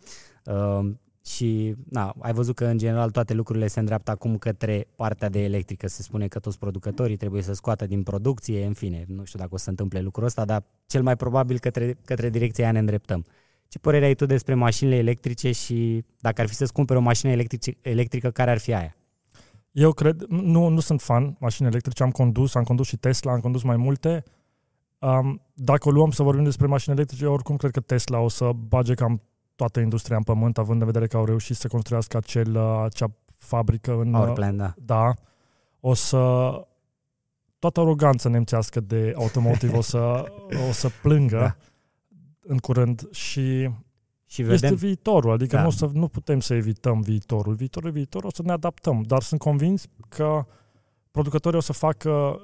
Uh, și, na, ai văzut că în general toate lucrurile se îndreaptă acum către partea de electrică. Se spune că toți producătorii trebuie să scoată din producție, în fine, nu știu dacă o să se întâmple lucrul ăsta, dar cel mai probabil către, către direcția aia ne îndreptăm. Ce părere ai tu despre mașinile electrice și dacă ar fi să-ți cumperi o mașină electrice, electrică, care ar fi aia? Eu cred, nu, nu sunt fan mașini electrice, am condus, am condus și Tesla, am condus mai multe. Um, dacă o luăm să vorbim despre mașini electrice, oricum cred că Tesla o să bage cam toată industria în pământ, având în vedere că au reușit să construiască acel, uh, acea fabrică în... Power uh, Plant, da. Da. O să... Toată aroganța nemțească de automotive o să, o să plângă Da. în curând și Și Vedem. Este vedem, viitorul, adică Da. da. nu, o să, nu putem să evităm viitorul. Viitorul e viitor, o să ne adaptăm, dar sunt convins că producătorii o să facă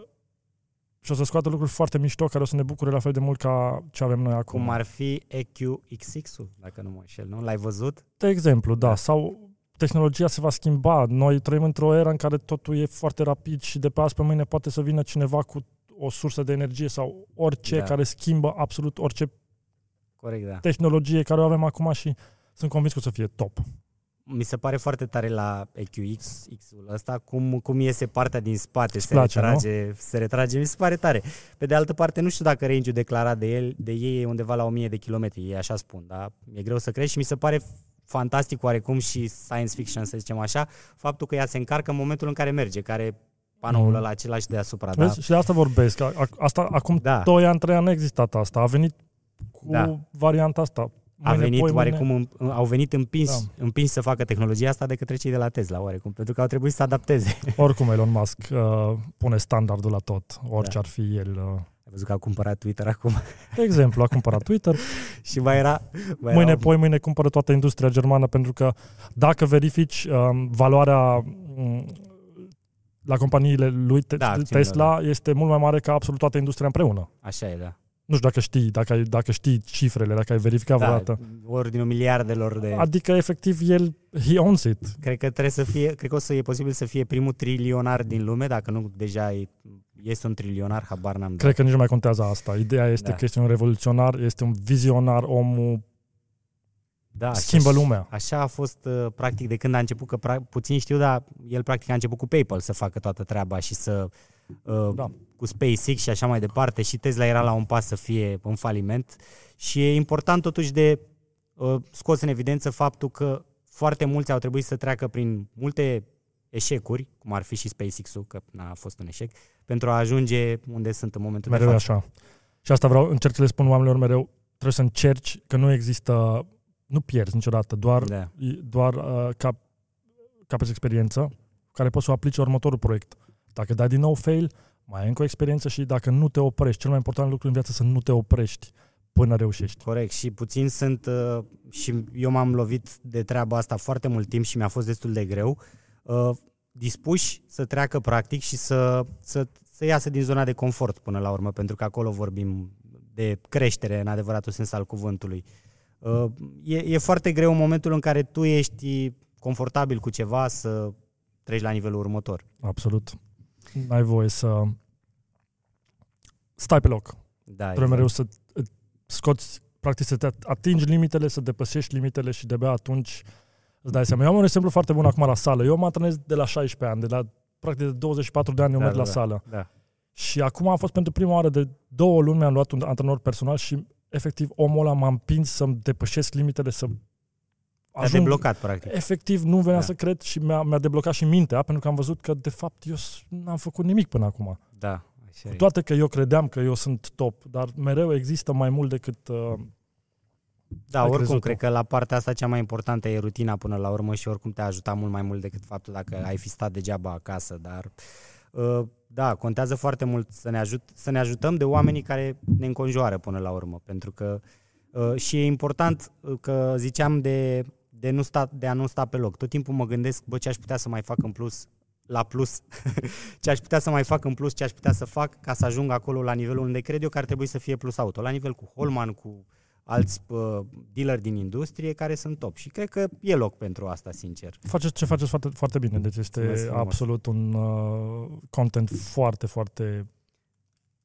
și o să scoată lucruri foarte mișto care o să ne bucure la fel de mult ca ce avem noi acum. cum ar fi EQXX-ul, dacă nu mă înșel, nu? L-ai văzut? De exemplu, da, Da. sau tehnologia se va schimba. Noi trăim într-o era în care totul e foarte rapid și de pe azi pe mâine poate să vină cineva cu o sursă de energie sau orice Da. care schimbă absolut orice Corect, da. tehnologie care o avem acum și sunt convins că o să fie top. Mi se pare foarte tare la EQX X-ul ăsta cum, cum iese partea din spate, se place, retrage, se retrage, mi se pare tare. Pe de altă parte, nu știu dacă range-ul declarat de, el, de ei e undeva la 1000 de kilometri, ei așa spun, dar e greu să crezi și mi se pare fantastic oarecum și science fiction, să zicem așa, faptul că ea se încarcă în momentul în care merge, care panoul Mm. ăla același deasupra. Da? Vezi? Și de asta vorbesc. A- a- Asta, acum Da. 2 ani, 3 ani n-a existat asta. A venit cu Da. varianta asta. A venit poi, oarecum, în, au venit împinși, Da. împinși să facă tehnologia asta de către cei de la Tesla, oarecum, pentru că au trebuit să adapteze. <laughs> Oricum Elon Musk uh, pune standardul la tot, orice Da. ar fi el. Uh. Ai văzut că a cumpărat Twitter acum De exemplu, a cumpărat Twitter, <laughs> și mai era... Mai mâine, era poi mâine cumpără toată industria germană, pentru că dacă verifici um, valoarea um, la companiile lui Te- Da, acțiunile, Tesla, este mult mai mare ca absolut toată industria împreună. Așa e, da. Nu știu dacă știi, dacă, ai, dacă știi cifrele, dacă ai verificat da vreodată. ordinul miliardelor de... Adică, efectiv, el, he owns it. Cred că trebuie să fie, cred că o să e posibil să fie primul trilionar din lume, dacă nu deja e, este un trilionar, habar n-am. Cred că nici nu mai contează asta. Ideea este Da. că este un revoluționar, este un vizionar, omul Da, schimbă așa, lumea. Așa a fost uh, practic de când a început, că pra- puțin știu, dar el practic a început cu PayPal să facă toată treaba și să uh, Da. Cu SpaceX și așa mai departe și Tesla era la un pas să fie în faliment și e important totuși de uh, scos în evidență faptul că foarte mulți au trebuit să treacă prin multe eșecuri, cum ar fi și SpaceX-ul, că n-a fost un eșec, pentru a ajunge unde sunt în momentul Mereu de e față. așa. Și asta vreau, încerc să le spun oamenilor mereu, trebuie să încerci că nu există, nu pierzi niciodată, doar, Da. doar uh, cap, capeți experiență care poți să o aplici la următorul proiect. Dacă dai din nou fail, mai ai încă o experiență și dacă nu te oprești, cel mai important lucru în viață să nu te oprești până reușești. Corect și puțin sunt uh, și eu m-am lovit de treaba asta foarte mult timp și mi-a fost destul de greu uh, dispuși să treacă practic și să, să, să iasă din zona de confort până la urmă, pentru că acolo vorbim de creștere în adevăratul sens al cuvântului. Uh, e, e foarte greu în momentul în care tu ești confortabil cu ceva să treci la nivelul următor. Absolut. N-ai voie să stai pe loc. Da, Trebuie mereu să uh, scoți, practic să te atingi limitele, să depășești limitele și de-abia atunci îți dai seama. Eu am un exemplu foarte bun acum la sală. Eu mă antrenez de la 16 ani, de la practic de 24 de ani eu Da, merg da, la da. sală. Da. Și acum a fost pentru prima oară de două luni mi-am luat un antrenor personal și efectiv omul ăla m-a împins să-mi depășesc limitele, să Te-a deblocat, practic. Efectiv, nu venea Da. să cred și mi-a, mi-a deblocat și mintea, pentru că am văzut că, de fapt, eu s- n-am făcut nimic până acum. Da, așa Cu e. toate că eu credeam că eu sunt top, dar mereu există mai mult decât... Uh, Da, ai oricum, crezut-o. cred că la partea asta cea mai importantă e rutina până la urmă și oricum te-a ajutat mult mai mult decât faptul dacă ai fi stat degeaba acasă, dar uh, da, contează foarte mult să ne, ajut, să ne ajutăm de oamenii care ne înconjoară până la urmă, pentru că uh, și e important uh, că ziceam de, de, nu sta, de a nu sta pe loc. Tot timpul mă gândesc, bă, ce aș putea să mai fac în plus la plus, <laughs> ce aș putea să mai fac în plus, ce aș putea să fac ca să ajung acolo la nivelul unde cred eu că ar trebui să fie plus auto, la nivel cu Holman, cu alți uh, dealeri din industrie care sunt top și cred că e loc pentru asta, sincer. faceți ce faceți foarte, foarte bine, deci este Mulțumesc frumos. absolut un uh, content foarte, foarte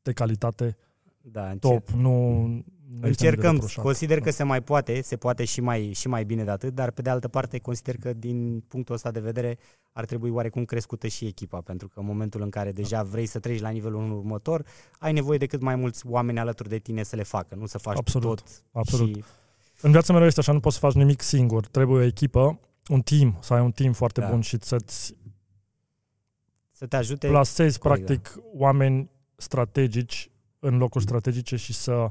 de calitate, Da, încer- top. Nu, nu este de încercăm, reproșat. consider că se mai poate, se poate și mai, și mai bine de atât, dar pe de altă parte consider că din punctul ăsta de vedere ar trebui oarecum crescută și echipa, pentru că în momentul în care deja vrei să treci la nivelul următor, ai nevoie de cât mai mulți oameni alături de tine să le facă, nu să faci Absolut, tot absolut. și În viața mereu este așa, nu poți să faci nimic singur. Trebuie o echipă, un team, să ai un team foarte Da. bun și să-ți să te ajute. plasezi, corect, practic, oameni strategici în locuri strategice și să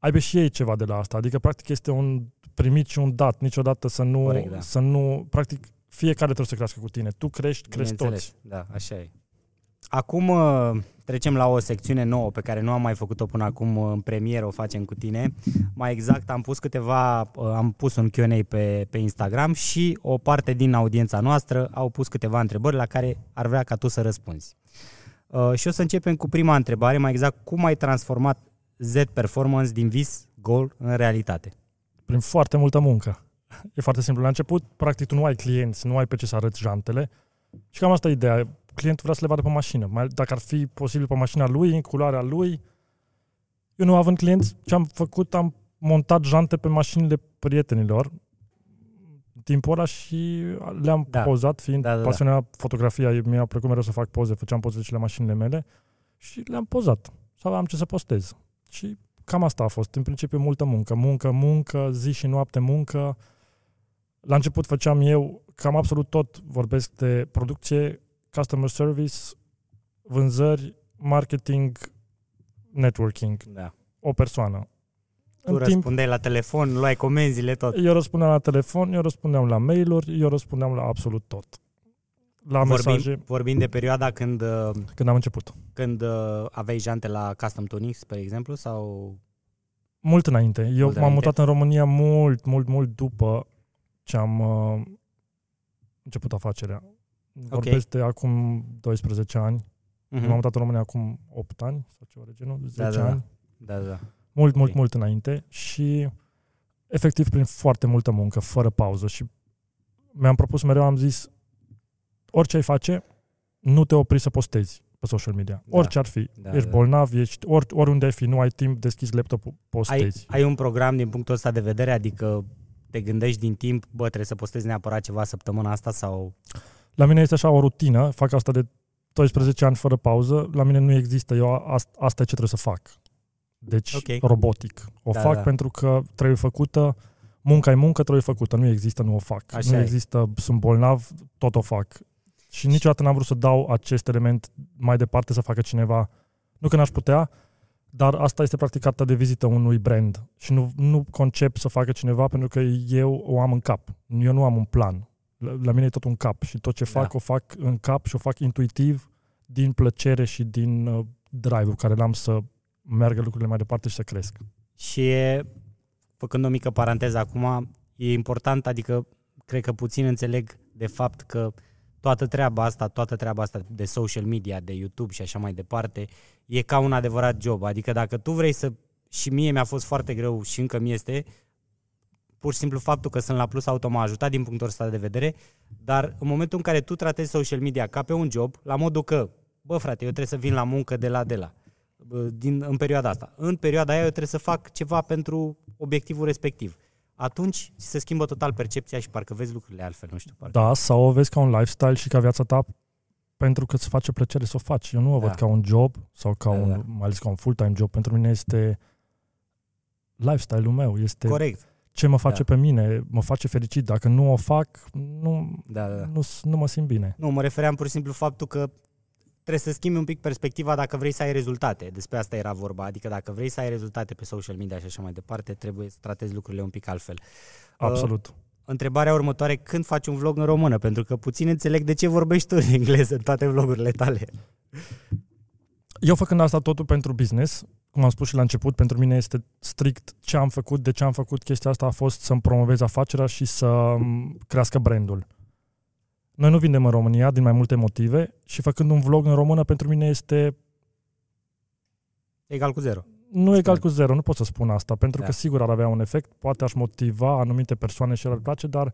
aibă și ei ceva de la asta. Adică, practic, este un primit și un dat. Niciodată să nu, Corect, da. să nu practic, fiecare trebuie să crească cu tine. Tu crești, crești Bineînțeles, toți. Da, așa e. Acum uh, trecem la o secțiune nouă pe care nu am mai făcut-o până acum uh, în premieră, o facem cu tine. Mai exact, am pus câteva, uh, am pus un Q&A pe, pe Instagram și o parte din audiența noastră au pus câteva întrebări la care ar vrea ca tu să răspunzi. Uh, și o să începem cu prima întrebare, mai exact, cum ai transformat Z Performance din vis, goal, în realitate? Prin foarte multă muncă. E foarte simplu. La început, practic, tu nu ai clienți, nu ai pe ce să arăți jantele. Și cam asta e ideea. Clientul vrea să le vadă pe mașină. Mai, dacă ar fi posibil pe mașina lui, în culoarea lui. Eu nu având clienți, ce am făcut, am montat jante pe mașinile prietenilor în timpul ăla și le-am Da. da. pozat, fiind Da, da, da, da, da. pasionat fotografia, mi-a plăcut mereu să fac poze, făceam poze și la mașinile mele și le-am pozat. Sau am ce să postez. Și cam asta a fost. În principiu multă muncă. Muncă, muncă, zi și noapte muncă. La început făceam eu cam absolut tot. Vorbesc de producție, customer service, vânzări, marketing, networking. Da. O persoană. Tu răspundeai la telefon, luai comenzile, tot. eu răspundeam la telefon, eu răspundeam la mail-uri, eu răspundeam la absolut tot. La mesaje, Vorbim, vorbim de perioada când, uh, când am început. când uh, aveai jante la Custom Tuning, spre exemplu, sau... Mult înainte. Eu Mult m-am înainte. mutat în România mult, mult, mult după ce am uh, început afacerea. Vorbesc de acum 12 ani. Mhm. Mm-hmm. M-am mutat în România acum 8 ani sau ceva de genul, 10 Da, da, da. ani. Da, da. Mult, mult, Ok. mult înainte și efectiv prin foarte multă muncă, fără pauză și mi-am propus mereu, am zis orice ai face, nu te opri să postezi pe social media. Da. Orice ar fi. Da, ești da. bolnav, ești ori, oriunde ai fi, nu ai timp, deschizi laptopul, Ai, postezi. ai un program din punctul ăsta de vedere, adică te gândești din timp, bă, trebuie să postezi neapărat ceva săptămâna asta sau... La mine este așa o rutină, fac asta de 12 ani fără pauză, la mine nu există, eu asta, asta e ce trebuie să fac. Deci, Ok. robotic. O Da, fac da. pentru că trebuie făcută, munca e muncă, trebuie făcută, nu există, nu o fac. Așa nu e. există, sunt bolnav, tot o fac. Și niciodată n-am vrut să dau acest element mai departe să facă cineva. Nu că n-aș putea, dar asta este practic cartea de vizită unui brand. Și nu, nu concep să facă cineva pentru că eu o am în cap. Eu nu am un plan. La, la mine e tot un cap și tot ce fac, Da. o fac în cap și o fac intuitiv din plăcere și din uh, drive-ul care l-am să meargă lucrurile mai departe și să cresc. Și e, făcând o mică paranteză acum, e important, adică cred că puțin înțeleg de fapt că toată treaba asta, toată treaba asta de social media, de YouTube și așa mai departe, e ca un adevărat job. Adică dacă tu vrei să... Și mie mi-a fost foarte greu și încă mi este, pur și simplu faptul că sunt la plus auto m-a ajutat din punctul ăsta de vedere, dar în momentul în care tu tratezi social media ca pe un job, la modul că, bă frate, eu trebuie să vin la muncă de la de la, bă, din, în perioada asta. În perioada aia eu trebuie să fac ceva pentru obiectivul respectiv. Atunci ți se schimbă total percepția și parcă vezi lucrurile altfel, nu știu. Parcă. Da, sau o vezi ca un lifestyle și ca viața ta pentru că îți face plăcere să o faci. Eu nu o văd Da. ca un job sau ca Da, un, da. mai ales ca un full-time job. Pentru mine este lifestyle-ul meu, este Corect. ce mă face Da. pe mine, mă face fericit. Dacă nu o fac, nu, Da, da, da. nu, nu mă simt bine. Nu, mă refeream pur și simplu faptul că trebuie să schimbi un pic perspectiva dacă vrei să ai rezultate. Despre asta era vorba. Adică dacă vrei să ai rezultate pe social media și așa mai departe, trebuie să tratezi lucrurile un pic altfel. Absolut. Întrebarea următoare, când faci un vlog în română? Pentru că puțin înțeleg de ce vorbești tu în engleză în toate vlogurile tale. Eu făcând asta totul pentru business, cum am spus și la început, pentru mine este strict ce am făcut, de ce am făcut chestia asta a fost să-mi promovez afacerea și să m, crească brandul. Noi nu vindem în România din mai multe motive și făcând un vlog în română pentru mine este Egal cu zero. nu egal cu zero, nu pot să spun asta, pentru Da. că sigur ar avea un efect, poate aș motiva anumite persoane și ar place, dar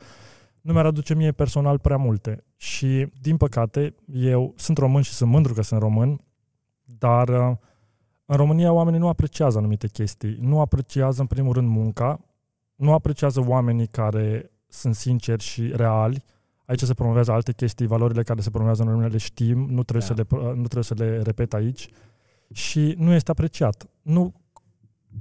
nu mi-ar aduce mie personal prea multe. Și, din păcate, eu sunt român și sunt mândru că sunt român, dar uh, în România oamenii nu apreciază anumite chestii. Nu apreciază, în primul rând, munca, nu apreciază oamenii care sunt sinceri și reali. Aici se promovează alte chestii, valorile care se promovează în România le știm, nu trebuie, Da. să, le, nu trebuie să le repet aici. Și nu este apreciat. Nu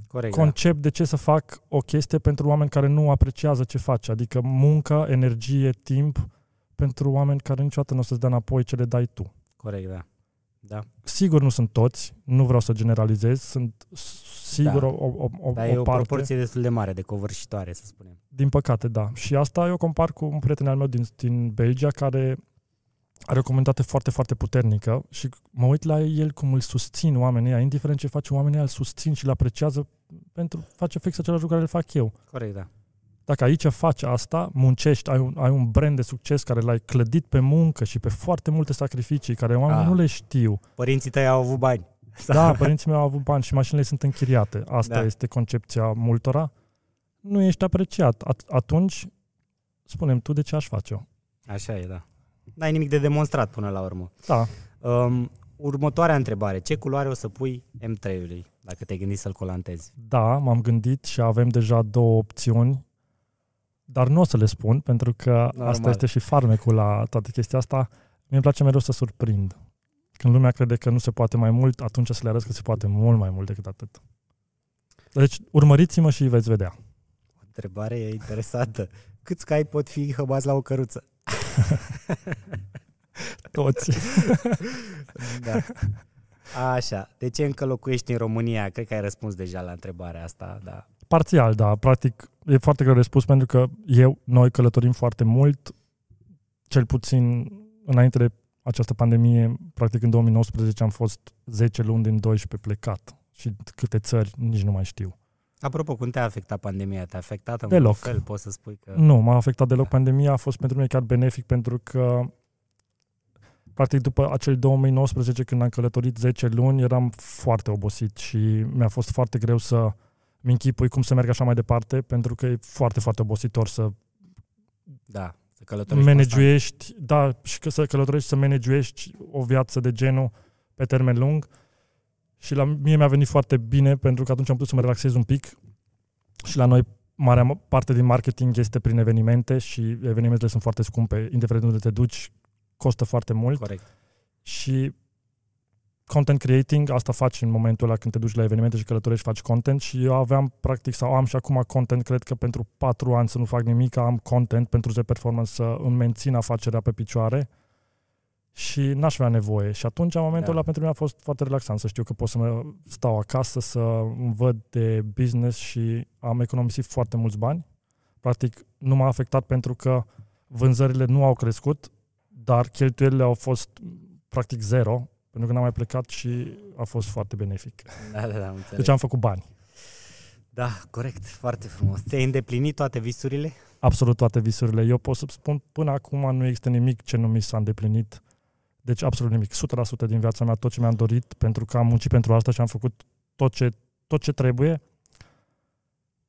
Corect. concept de ce să fac o chestie pentru oameni care nu apreciază ce faci. Adică muncă, energie, timp pentru oameni care niciodată nu o să-ți dea înapoi ce le dai tu. da. Corect, da. Da. Sigur nu sunt toți, nu vreau să generalizez, sunt sigur Da. o, o, o, Dar o e o parte. proporție destul de mare de covârșitoare, să spunem. Din păcate, da. Și asta eu compar cu un prieten al meu din, din Belgia care are o comunitate foarte, foarte puternică și mă uit la el cum îl susțin oamenii ăia, indiferent ce face oamenii ăia, îl susțin și îl apreciază pentru face fix același lucru care îl fac eu. Corect, da. Dacă aici faci asta, muncești, ai un, ai un brand de succes care l-ai clădit pe muncă și pe foarte multe sacrificii care oamenii Ah. nu le știu. Părinții tăi au avut bani. Da, părinții mei au avut bani și mașinile sunt închiriate. Asta Da. este concepția multora. Nu ești apreciat. At- atunci, spunem tu de ce aș face eu. Așa e, da. N-ai nimic de demonstrat până la urmă. Da, Um, următoarea întrebare. Ce culoare o să pui M3-ului, dacă te-ai gândit să-l colantezi? da, m-am gândit și avem deja două opțiuni, dar nu o să le spun, pentru că Normal. asta este și farmecul la toată chestia asta. Mie îmi place mereu să surprind. Când lumea crede că nu se poate mai mult, atunci să le arăt că se poate mult mai mult decât atât. Deci, urmăriți-mă și veți vedea. O întrebare interesantă. Câți cai pot fi hăbați la o căruță? <laughs> Toți. Da. Așa. De ce încă locuiești în România? Cred că ai răspuns deja la întrebarea asta, da. Parțial, da. Practic, e foarte greu de spus pentru că eu, noi călătorim foarte mult, cel puțin înainte de această pandemie, practic în 2019 am fost 10 luni din 12 plecat și câte țări, nici nu mai știu. Apropo, cum te-a afectat pandemia? Te-a afectat în Deloc. vreun fel? Poți să spui că... Nu, m-a afectat deloc pandemia, a fost pentru mine chiar benefic pentru că practic după acel 2019 când am călătorit 10 luni eram foarte obosit și mi-a fost foarte greu să mi închipui cum să merg așa mai departe pentru că e foarte, foarte obositor să Da. Să călătorești managuiești, da, și că să călătorești, să managuiești o viață de genul pe termen lung. Și la mie mi-a venit foarte bine pentru că atunci am putut să mă relaxez un pic și la noi marea parte din marketing este prin evenimente și evenimentele sunt foarte scumpe, indiferent unde te duci, costă foarte mult. Corect. Și content creating, asta faci în momentul ăla când te duci la evenimente și călătorești, faci content și eu aveam practic, sau am și acum content, cred că pentru patru ani să nu fac nimic, am content pentru de performance să îmi mențin afacerea pe picioare și n-aș avea nevoie. Și atunci, în momentul da. ăla, pentru mine a fost foarte relaxant să știu că pot să mă stau acasă, să văd de business și am economisit foarte mulți bani. Practic, nu m-a afectat pentru că vânzările nu au crescut, dar cheltuielile au fost practic zero, pentru că n-am mai plecat și a fost foarte benefic. Da, da, da, înțeleg. Deci am făcut bani. Da, corect, foarte frumos. Ți-ai îndeplinit toate visurile? Absolut toate visurile. Eu pot să spun, până acum nu există nimic ce nu mi s-a îndeplinit. Deci absolut nimic. 100% din viața mea, tot ce mi-am dorit, pentru că am muncit pentru asta și am făcut tot ce, tot ce trebuie.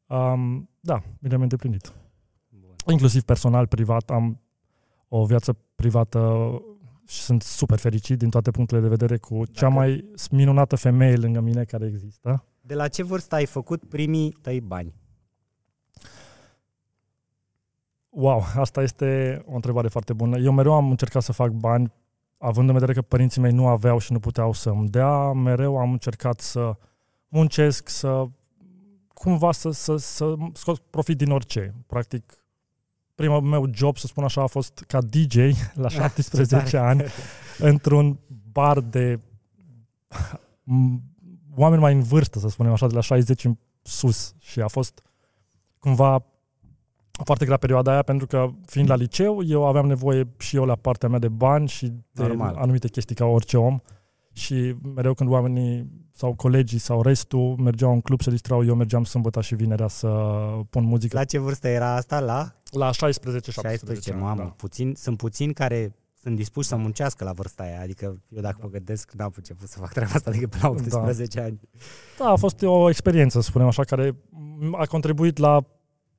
Um, da, mi le-am îndeplinit. Bun. Inclusiv personal, privat, am o viață privată și sunt super fericit din toate punctele de vedere cu Dacă... cea mai minunată femeie lângă mine care există. De la ce vârstă ai făcut primii tăi bani? Wow, asta este o întrebare foarte bună. Eu mereu am încercat să fac bani, având în vedere că părinții mei nu aveau și nu puteau să-mi dea, mereu am încercat să muncesc, să cumva să, să, să scot profit din orice. Practic, primul meu job, să spun așa, a fost ca DJ <laughs> la 17 ani într-un bar de oameni mai în vârstă, să spunem așa, de la 60 în sus. Și a fost cumva foarte grea perioada aia, pentru că fiind la liceu, eu aveam nevoie și eu la partea mea de bani și de Normal. anumite chestii ca orice om. Și mereu când oamenii sau colegii sau restul mergeau în club să distrau, eu mergeam sâmbătă și vinerea să pun muzică. La ce vârstă era asta? La? La 16-17 16, mamă, da. puțin, sunt puțini care sunt dispuși să muncească la vârsta aia. Adică eu dacă mă gândesc, n-am început să fac treaba asta decât pe la 18 da. ani. Da, a fost o experiență, să spunem așa, care a contribuit la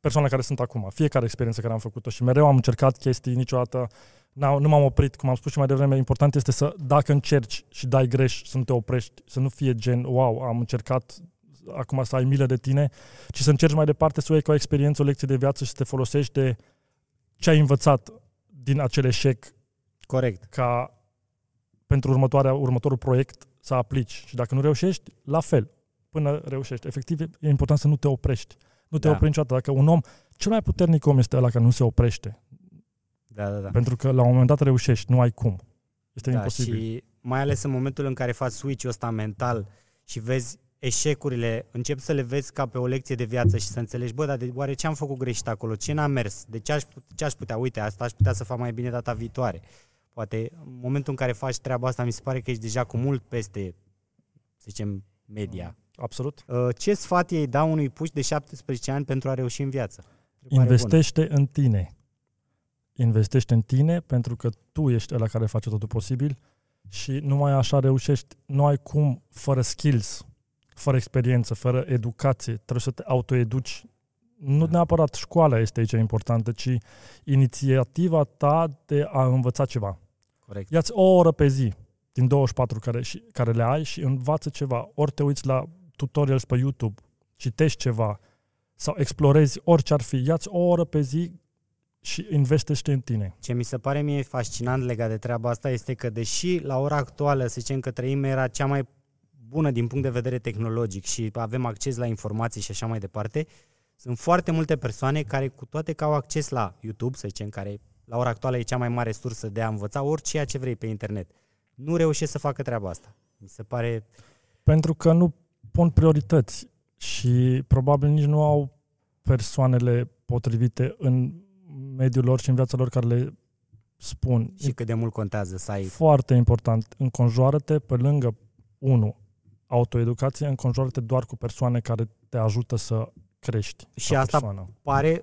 persoana care sunt acum. Fiecare experiență care am făcut-o și mereu am încercat chestii, niciodată nu m-am oprit, cum am spus și mai devreme, important este să, dacă încerci și dai greș, să nu te oprești, să nu fie gen, wow, am încercat, acum să ai milă de tine, ci să încerci mai departe să o iei ca o experiență, o lecție de viață și să te folosești de ce ai învățat din acel eșec. Corect. Ca pentru următoarea, următorul proiect să aplici. Și dacă nu reușești, la fel, până reușești. Efectiv, e important să nu te oprești. Nu te da. opri niciodată. Dacă un om, cel mai puternic om este ăla care nu se oprește. Da, da, da. Pentru că la un moment dat reușești, nu ai cum. Este da, imposibil. Și mai ales în momentul în care faci switch-ul ăsta mental și vezi eșecurile, începi să le vezi ca pe o lecție de viață și să înțelegi, bă, dar de, oare ce am făcut greșit acolo? Ce n-a mers? De ce aș, ce aș putea? Uite, asta aș putea să fac mai bine data viitoare. Poate în momentul în care faci treaba asta, mi se pare că ești deja cu mult peste, să zicem, media. Absolut. Uh, ce sfat ei da unui puș de 17 ani pentru a reuși în viață? Investește bună. în tine investește în tine pentru că tu ești ăla care face totul posibil și numai așa reușești, nu ai cum fără skills, fără experiență, fără educație, trebuie să te autoeduci. Nu da. neapărat școala este aici importantă, ci inițiativa ta de a învăța ceva. Corect. Ia-ți o oră pe zi din 24 care, și, care le ai și învață ceva. Ori te uiți la tutorials pe YouTube, citești ceva sau explorezi orice ar fi. Ia-ți o oră pe zi și investește în tine. Ce mi se pare mie fascinant legat de treaba asta este că deși la ora actuală, să zicem că trăim era cea mai bună din punct de vedere tehnologic și avem acces la informații și așa mai departe, sunt foarte multe persoane care cu toate că au acces la YouTube, să zicem, care la ora actuală e cea mai mare sursă de a învăța orice ce vrei pe internet, nu reușesc să facă treaba asta. Mi se pare... Pentru că nu pun priorități și probabil nici nu au persoanele potrivite în mediul lor și în viața lor care le spun. Și cât de mult contează să ai... Foarte important. Înconjoară-te pe lângă, unu, autoeducație, înconjoară-te doar cu persoane care te ajută să crești. Și asta persoană. pare,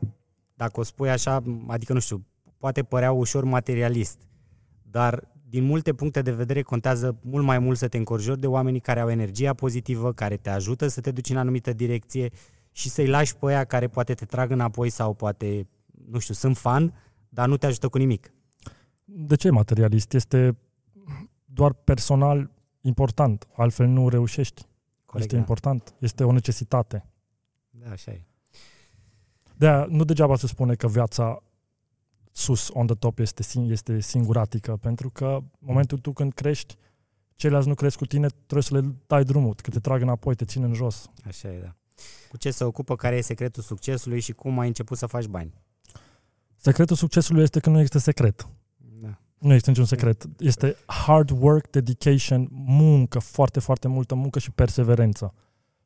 dacă o spui așa, adică nu știu, poate părea ușor materialist, dar din multe puncte de vedere contează mult mai mult să te înconjori de oamenii care au energia pozitivă, care te ajută să te duci în anumită direcție și să-i lași pe aia care poate te trag înapoi sau poate nu știu, sunt fan, dar nu te ajută cu nimic. De ce materialist? Este doar personal important, altfel nu reușești. Corect, este da. important, este o necesitate. Da, așa e. de nu degeaba se spune că viața sus, on the top, este, este singuratică, pentru că în momentul tu când crești, ceilalți nu cresc cu tine, trebuie să le dai drumul, că te trag înapoi, te țin în jos. Așa e, da. Cu ce se ocupă, care e secretul succesului și cum ai început să faci bani? Secretul succesului este că nu există secret. Da. Nu este niciun secret. Este hard work, dedication, muncă, foarte, foarte multă muncă și perseverență.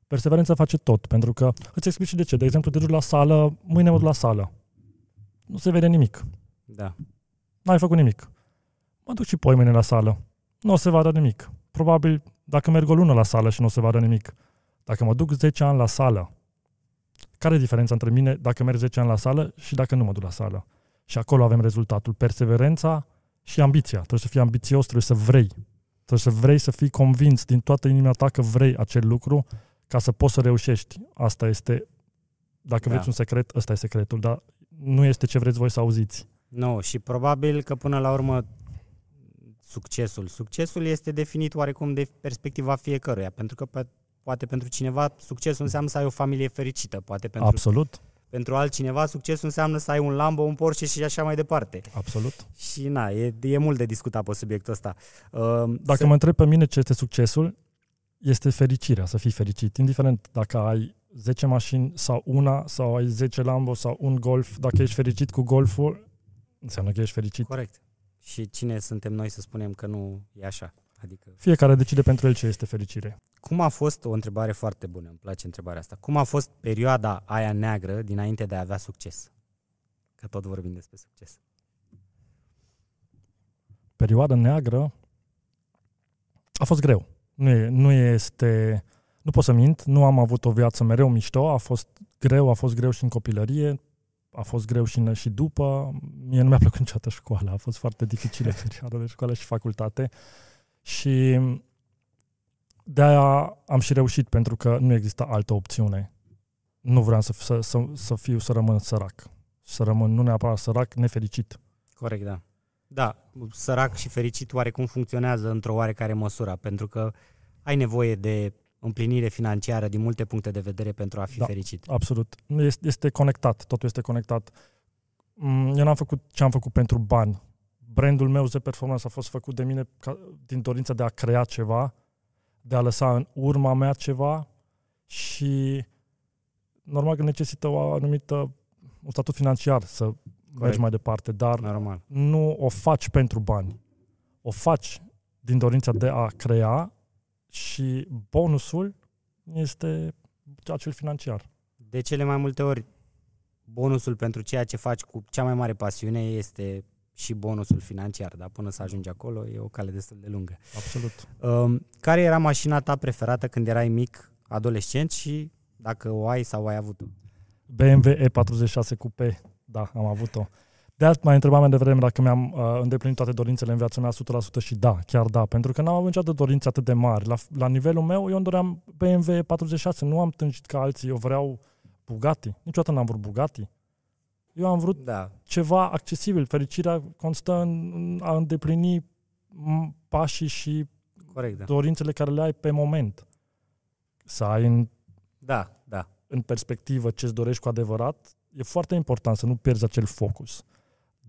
Perseverența face tot, pentru că îți explic și de ce. De exemplu, te duci la sală, mâine mă duc la sală. Nu se vede nimic. Da. N-ai făcut nimic. Mă duc și poi mâine la sală. Nu o să vadă nimic. Probabil dacă merg o lună la sală și nu o să vadă nimic. Dacă mă duc 10 ani la sală, care e diferența între mine dacă merg 10 ani la sală și dacă nu mă duc la sală? Și acolo avem rezultatul. Perseverența și ambiția. Trebuie să fii ambițios, trebuie să vrei. Trebuie să vrei să fii convins din toată inima ta că vrei acel lucru ca să poți să reușești. Asta este, dacă da. vreți un secret, ăsta e secretul, dar nu este ce vreți voi să auziți. Nu, și probabil că până la urmă succesul. Succesul este definit oarecum de perspectiva fiecăruia, pentru că pe, poate pentru cineva succesul înseamnă să ai o familie fericită, poate pentru, Absolut. pentru altcineva succesul înseamnă să ai un Lambo, un Porsche și așa mai departe. Absolut. Și na, e, e mult de discutat pe subiectul ăsta. Uh, Dacă să... mă întreb pe mine ce este succesul, este fericirea, să fii fericit, indiferent dacă ai 10 mașini sau una, sau ai 10 Lambo sau un Golf, dacă ești fericit cu Golful, înseamnă că ești fericit. Corect. Și cine suntem noi să spunem că nu e așa? Adică... Fiecare decide pentru el ce este fericire. Cum a fost, o întrebare foarte bună, îmi place întrebarea asta, cum a fost perioada aia neagră dinainte de a avea succes? Că tot vorbim despre succes. Perioada neagră a fost greu. Nu, e, nu este, nu pot să mint, nu am avut o viață mereu mișto, a fost greu, a fost greu și în copilărie, a fost greu și, și după. Mie nu mi-a plăcut niciodată școala, a fost foarte dificilă perioada de școală și facultate. Și de-aia am și reușit, pentru că nu există altă opțiune. Nu vreau să, să, să, să fiu, să rămân sărac. Să rămân nu neapărat sărac, nefericit. Corect, da. Da, sărac și fericit oarecum funcționează într-o oarecare măsură, pentru că ai nevoie de împlinire financiară din multe puncte de vedere pentru a fi da, fericit. Absolut. Este, este conectat, totul este conectat. Mm, eu n-am făcut ce am făcut pentru bani. Brandul meu, Z Performance, a fost făcut de mine ca, din dorința de a crea ceva, de a lăsa în urma mea ceva și normal că necesită o anumită un statut financiar să Corect. mergi mai departe, dar normal. nu o faci pentru bani. O faci din dorința de a crea și bonusul este acel financiar. De cele mai multe ori, bonusul pentru ceea ce faci cu cea mai mare pasiune este și bonusul financiar, dar până să ajungi acolo e o cale destul de lungă. Absolut. Um, care era mașina ta preferată când erai mic, adolescent și dacă o ai sau ai avut-o? BMW E46 Coupe, da, am avut-o. De asta mai întrebam mai devreme dacă mi-am uh, îndeplinit toate dorințele în viața mea 100% și da, chiar da, pentru că n-am avut niciodată dorințe atât de mari. La, la nivelul meu, eu îmi doream BMW 46, nu am tânjit ca alții, eu vreau Bugatti. Niciodată n-am vrut Bugatti. Eu am vrut da. ceva accesibil. Fericirea constă în a îndeplini pașii și Corect, da. dorințele care le ai pe moment. Să ai în, da, da. în perspectivă ce-ți dorești cu adevărat, e foarte important să nu pierzi acel focus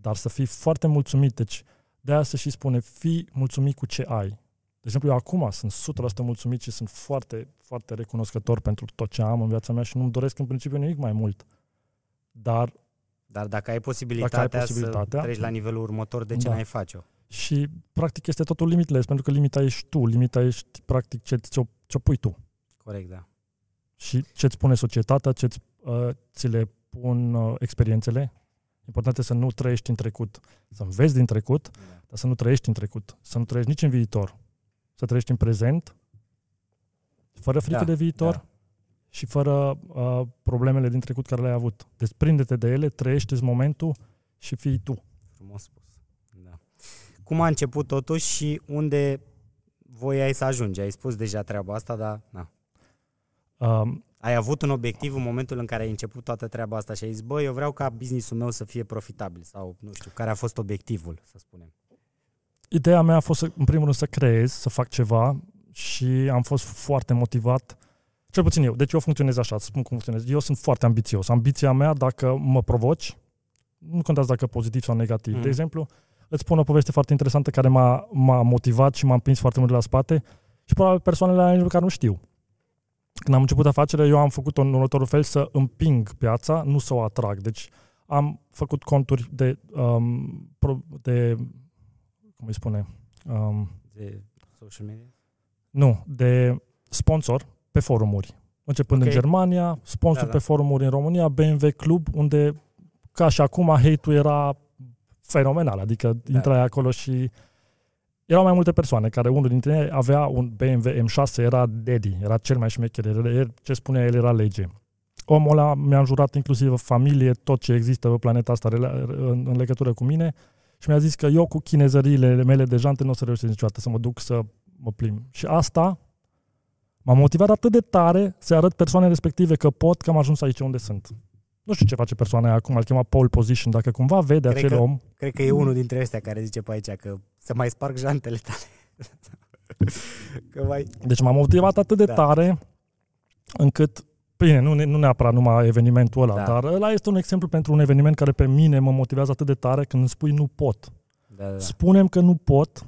dar să fii foarte mulțumit. Deci, de aia se și spune, fii mulțumit cu ce ai. De exemplu, eu acum sunt 100% mulțumit și sunt foarte, foarte recunoscător pentru tot ce am în viața mea și nu-mi doresc în principiu nimic mai mult. Dar dar dacă ai posibilitatea, dacă ai posibilitatea să treci la nivelul următor, de ce da. n-ai face-o? Și, practic, este totul limitless, pentru că limita ești tu, limita ești, practic, ce ți-o, ce pui tu. Corect, da. Și ce-ți pune societatea, ce-ți uh, ți le pun uh, experiențele, Important este să nu trăiești în trecut, să înveți din trecut, da. dar să nu trăiești în trecut, să nu trăiești nici în viitor. Să trăiești în prezent, fără frică da, de viitor da. și fără uh, problemele din trecut care le-ai avut. Desprinde-te de ele, trăiește momentul și fii tu. Frumos spus. Da. Cum a început totuși și unde voiai să ajungi? Ai spus deja treaba asta, dar na. Um, ai avut un obiectiv în momentul în care ai început toată treaba asta și ai zis, bă, eu vreau ca businessul meu să fie profitabil sau, nu știu, care a fost obiectivul, să spunem? Ideea mea a fost, să, în primul rând, să creez, să fac ceva și am fost foarte motivat Cel puțin eu. Deci eu funcționez așa, îți spun cum funcționez. Eu sunt foarte ambițios. Ambiția mea, dacă mă provoci, nu contează dacă pozitiv sau negativ. Mhm. De exemplu, îți spun o poveste foarte interesantă care m-a, m-a motivat și m-a împins foarte mult de la spate și probabil persoanele alea nici măcar nu știu. Când am început afacerea, eu am făcut-o în următorul fel să împing piața, nu să o atrag. Deci am făcut conturi de, um, pro- de cum îi spune, um, De social media? nu, de sponsor pe forumuri. Începând Ok. în Germania, sponsor Da, da. pe forumuri în România, BMW Club, unde ca și acum hate-ul era fenomenal, adică Da. intrai acolo și erau mai multe persoane care unul dintre ei avea un BMW M6, era daddy, era cel mai șmecher, era- el- ce spunea el era lege. Omul ăla mi-a înjurat inclusiv familie, tot ce există pe planeta asta rela- în, în legătură cu mine și mi-a zis că eu cu chinezăriile mele de jante nu o să reușesc niciodată să mă duc să mă plimb. Și asta m-a motivat atât de tare să arăt persoane respective că pot, că am ajuns aici unde sunt. Nu știu ce face persoana aia acum, îl chema pole position, dacă cumva vede Cred acel că- om, Cred că e unul dintre ăștia care zice pe aici că să mai sparg jantele tale. <laughs> că mai... Deci m-a motivat atât de Da. tare încât, bine, nu, ne- nu neapărat numai evenimentul ăla, Da. dar ăla este un exemplu pentru un eveniment care pe mine mă motivează atât de tare când îmi spui nu pot. Da, da, da. Spunem că nu pot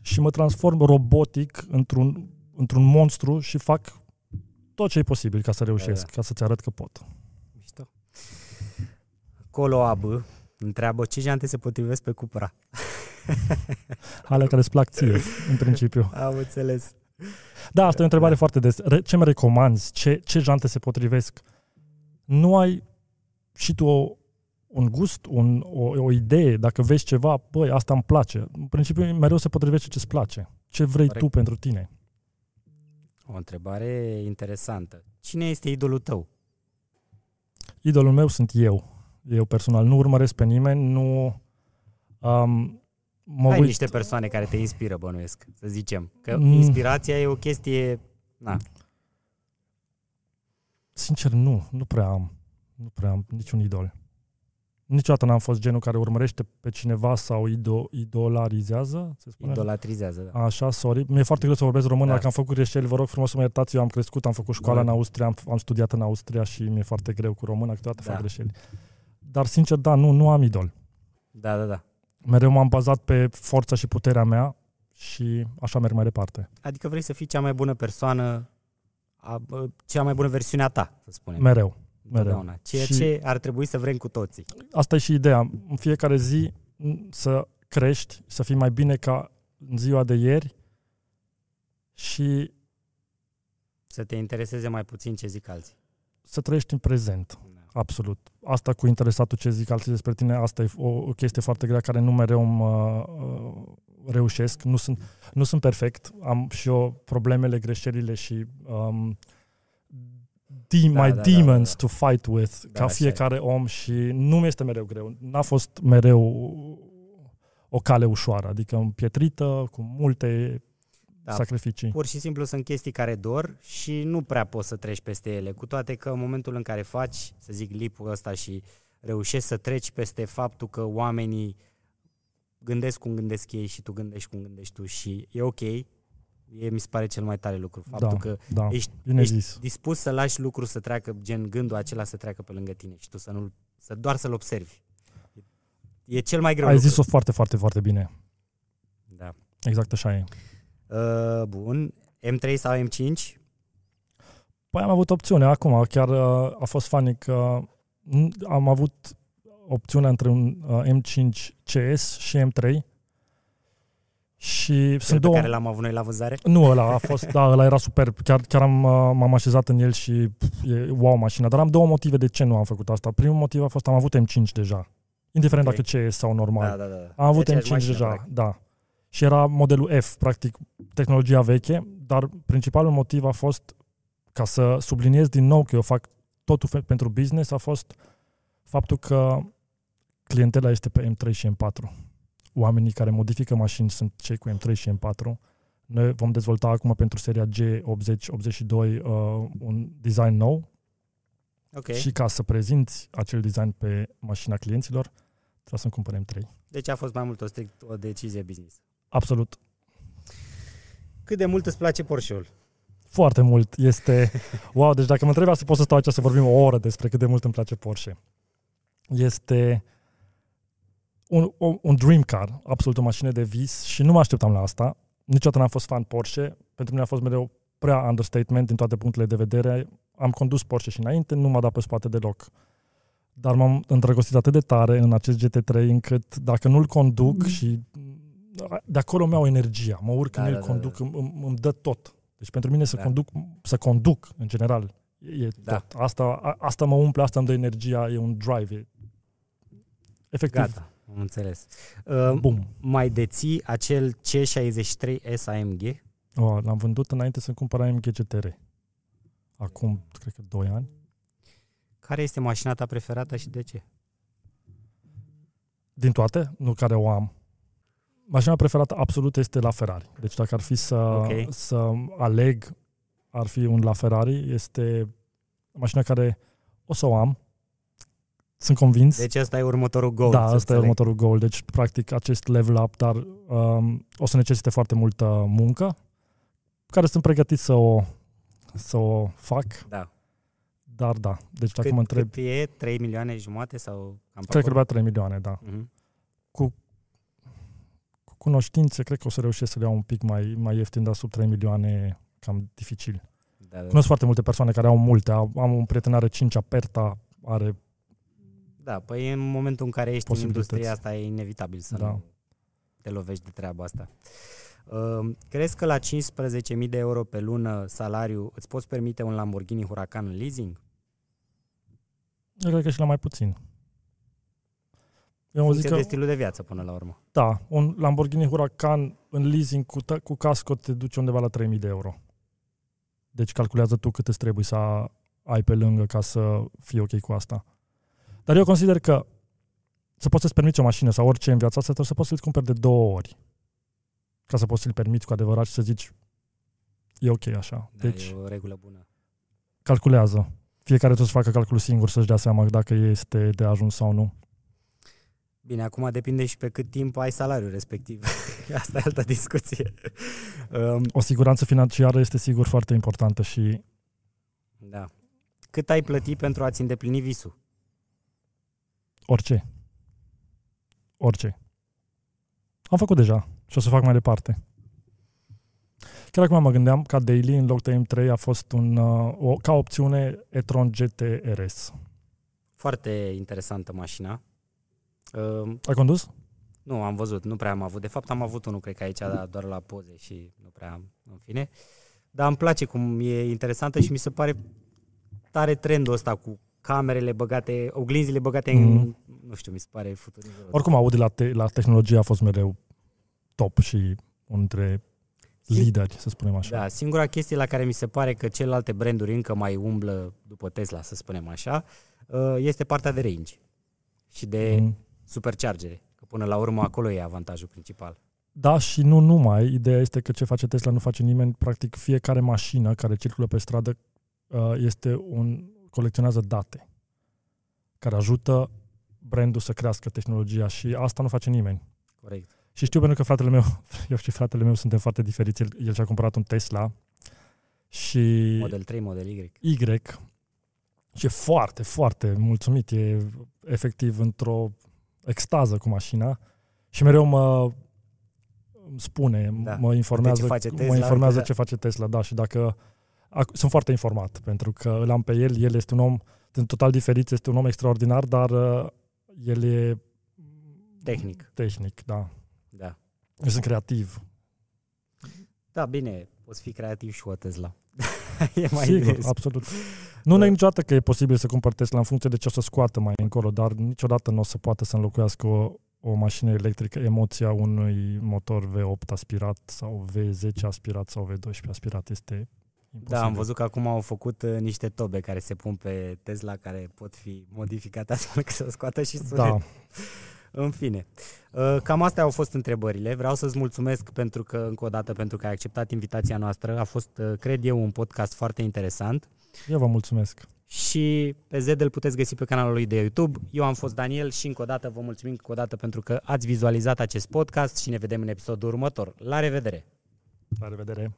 și mă transform robotic într-un, într-un monstru și fac tot ce e posibil ca să reușesc, Da, ca să-ți arăt că pot. Mișto. Colo Abă întreabă ce jante se potrivesc pe Cupra. <laughs> Alea care îți plac ție, în principiu. Am înțeles. Da, asta e o întrebare foarte des. Re- Ce mi recomanzi? Ce, ce jante se potrivesc? Nu ai și tu o, un gust, un, o, o idee, dacă vezi ceva, băi, asta îmi place. În principiu, mereu se potrivește ce îți place. Ce vrei Corect. tu pentru tine. O întrebare interesantă. Cine este idolul tău? Idolul meu sunt eu. Eu personal. Nu urmăresc pe nimeni, nu... Um, mă Ai uit, niște persoane care te inspiră, bănuiesc, să zicem. Că Mm. inspirația e o chestie... Na, Sincer, nu. Nu prea am. Nu prea am niciun idol. Niciodată n-am fost genul care urmărește pe cineva sau ido, idolarizează, se spune? idolatrizează. Da. Așa, sorry. Mi-e foarte greu să vorbesc român, Da. dacă am făcut greșeli, vă rog frumos să mă iertați, eu am crescut, am făcut școala Da. în Austria, am, am studiat în Austria și mi-e foarte greu cu româna, câteodată Da. fac greșeli. Dar, sincer, da, nu, nu am idol. da, da, da. Mereu m-am bazat pe forța și puterea mea și așa merg mai departe. Adică vrei să fii cea mai bună persoană, a, bă, cea mai bună versiune a ta, să spunem. Mereu. Întotdeauna. Ceea Și- ce ar trebui să vrem cu toții. Asta e și ideea. În fiecare zi m, să crești, să fii mai bine ca în ziua de ieri și Să te intereseze mai puțin ce zic alții. să trăiești în prezent. Absolut. Asta cu interesatul ce zic alții despre tine, asta e o, o chestie foarte grea care nu mereu mă uh, reușesc. Nu sunt, nu sunt perfect. Am și eu problemele, greșelile și um, de, Da, my da, da, demons da, to fight with Da, ca așa fiecare om și nu mi este mereu greu. N-a fost mereu o cale ușoară, adică împietrită, cu multe Da. sacrificii. Pur și simplu sunt chestii care dor și nu prea poți să treci peste ele, cu toate că în momentul în care faci, să zic, lipul ăsta și reușești să treci peste faptul că oamenii gândesc cum gândesc ei și tu gândești cum gândești tu și e ok, e, mi se pare cel mai tare lucru. Faptul Da, că da, ești, bine ești zis. dispus să lași lucruri să treacă, gen gândul acela să treacă pe lângă tine și tu să nu să doar să-l observi. E cel mai greu Ai lucru. zis-o foarte, foarte, foarte bine. Da. Exact așa e. Uh, bun. M3 sau M5? Păi am avut opțiune acum, chiar uh, a fost funny că n- am avut opțiunea între un uh, M5 CS și M3 și Cel sunt pe două... care l-am avut noi la vânzare? Nu, ăla a fost, da, ăla era superb. Chiar, chiar am, uh, m-am așezat în el și pf, e wow mașina. Dar am două motive de ce nu am făcut asta. Primul motiv a fost am avut M5 deja. Indiferent Ok. dacă CS sau normal. Da, da, da. Am avut De aceeași M5 mașină, deja, practic. da. Și era modelul F, practic, tehnologia veche, dar principalul motiv a fost, ca să subliniez din nou că eu fac totul fe- pentru business, a fost faptul că clientela este pe M3 și M4. Oamenii care modifică mașini sunt cei cu M3 și M4. Noi vom dezvolta acum pentru seria G80-82 uh, un design nou Ok. și ca să prezinți acel design pe mașina clienților, trebuie să-mi cumpărăm 3. Deci a fost mai mult o strict o decizie business. Absolut. Cât de mult îți place Porsche-ul? Foarte mult. Este... <laughs> Wow, deci dacă mă întrebi asta, pot să stau aici să vorbim o oră despre cât de mult îmi place Porsche. Este un, un dream car, absolut o mașină de vis și nu mă așteptam la asta. Niciodată n-am fost fan Porsche. Pentru mine a fost mereu prea understatement din toate punctele de vedere. Am condus Porsche și înainte, nu m-a dat pe spate deloc. Dar m-am îndrăgostit atât de tare în acest GT3 încât dacă nu-l conduc mm. și de acolo mi-au energia. Mă urc da, când da, îl da, conduc, da, da. Îmi, îmi dă tot. Deci pentru mine să da. conduc, să conduc în general, e da. tot. Asta, a, asta mă umple, asta îmi dă energia, e un drive. E efectiv. Gata, am înțeles. Uh, Bum. Mai deții acel C63S AMG? Oh, l-am vândut înainte să cumpăr AMG GTR. Acum, cred că 2 ani. Care este mașina ta preferată și de ce? Din toate? Nu care o am. Mașina preferată absolut este la Ferrari. Deci dacă ar fi să, okay. să aleg, ar fi un la Ferrari. Este mașina care o să o am. Sunt convins. Deci asta e următorul goal. Da, asta e următorul goal. Deci, practic, acest level up, dar um, o să necesite foarte multă muncă, care sunt pregătit să o, să o fac. Da. Dar da, deci dacă cât, mă întreb... Cât e? 3 milioane jumate sau cam Cred că 3 milioane, da. Uh-huh. Cu, cu cunoștințe, cred că o să reușesc să le iau un pic mai, mai ieftin, dar sub 3 milioane cam dificil. Da, da. Cunosc foarte multe persoane care au multe. Am un prieten are 5 Aperta, are... Da, păi în momentul în care ești în industria asta e inevitabil să da. nu te lovești de treaba asta. Uh, crezi că la 15.000 de euro pe lună salariu îți poți permite un Lamborghini Huracan în leasing? Eu cred că și la mai puțin. Eu zic că, de stilul de viață până la urmă. Da, un Lamborghini Huracan în leasing cu, cu casco te duce undeva la 3000 de euro. Deci calculează tu cât îți trebuie să ai pe lângă ca să fii ok cu asta. Dar eu consider că să poți să-ți permiți o mașină sau orice în viața asta, trebuie să poți să-ți cumperi de două ori. Ca să poți să-l permiți cu adevărat și să zici e ok așa. Da, deci, e o regulă bună. Calculează fiecare trebuie să facă calculul singur să-și dea seama dacă este de ajuns sau nu. Bine, acum depinde și pe cât timp ai salariul respectiv. <laughs> Asta e altă discuție. Um, o siguranță financiară este sigur foarte importantă și... Da. Cât ai plăti pentru a-ți îndeplini visul? Orice. Orice. Am făcut deja și o să fac mai departe. Chiar acum mă gândeam ca daily în loc de M3 a fost un, uh, o, ca opțiune e-tron GT RS. Foarte interesantă mașina. Uh, Ai condus? Nu, am văzut, nu prea am avut. De fapt am avut unul, cred că aici, dar doar la poze și nu prea am, în fine. Dar îmi place cum e interesantă și mi se pare tare trendul ăsta cu camerele băgate, oglinzile băgate mm-hmm. în, mhm. nu știu, mi se pare futurism. Oricum, Audi la, te- la tehnologie a fost mereu top și unul dintre lideri, să spunem așa. Da, singura chestie la care mi se pare că celelalte branduri încă mai umblă după Tesla, să spunem așa, uh, este partea de range și de mm. Superchargere. Că până la urmă acolo e avantajul principal. Da, și nu numai. Ideea este că ce face Tesla nu face nimeni. Practic, fiecare mașină care circulă pe stradă uh, este un colecționează date care ajută brandul să crească tehnologia și asta nu face nimeni. Corect. Și știu pentru că fratele meu, <laughs> eu și fratele meu suntem foarte diferiți. El, el și-a cumpărat un Tesla și... Model 3, Model Y. Y. Și e foarte, foarte mulțumit. E efectiv într-o extază cu mașina și mereu mă spune, da. mă informează, ce face Tesla, mă informează da. ce face Tesla, da, și dacă sunt foarte informat, pentru că îl am pe el, el este un om total diferit, este un om extraordinar, dar uh, el e tehnic. Tehnic, da. Da. Eu sunt creativ. Da, bine, poți fi creativ și cu o Tesla. <laughs> e mai Sigur, des. absolut. Nu ne niciodată că e posibil să cumpăr Tesla în funcție de ce o să scoată mai încolo, dar niciodată nu o să poată să înlocuiască o, o mașină electrică emoția unui motor V8 aspirat sau V10 aspirat sau V12 aspirat. Este imposibil. Da, am văzut că acum au făcut uh, niște tobe care se pun pe Tesla care pot fi modificate <laughs> astfel că să scoată și sunet. Da. În fine, uh, cam astea au fost întrebările. Vreau să-ți mulțumesc pentru că, încă o dată, pentru că ai acceptat invitația noastră. A fost, uh, cred eu, un podcast foarte interesant. Eu vă mulțumesc. Și pe Zed îl puteți găsi pe canalul lui de YouTube. Eu am fost Daniel și încă o dată vă mulțumim încă o dată pentru că ați vizualizat acest podcast și ne vedem în episodul următor. La revedere! La revedere!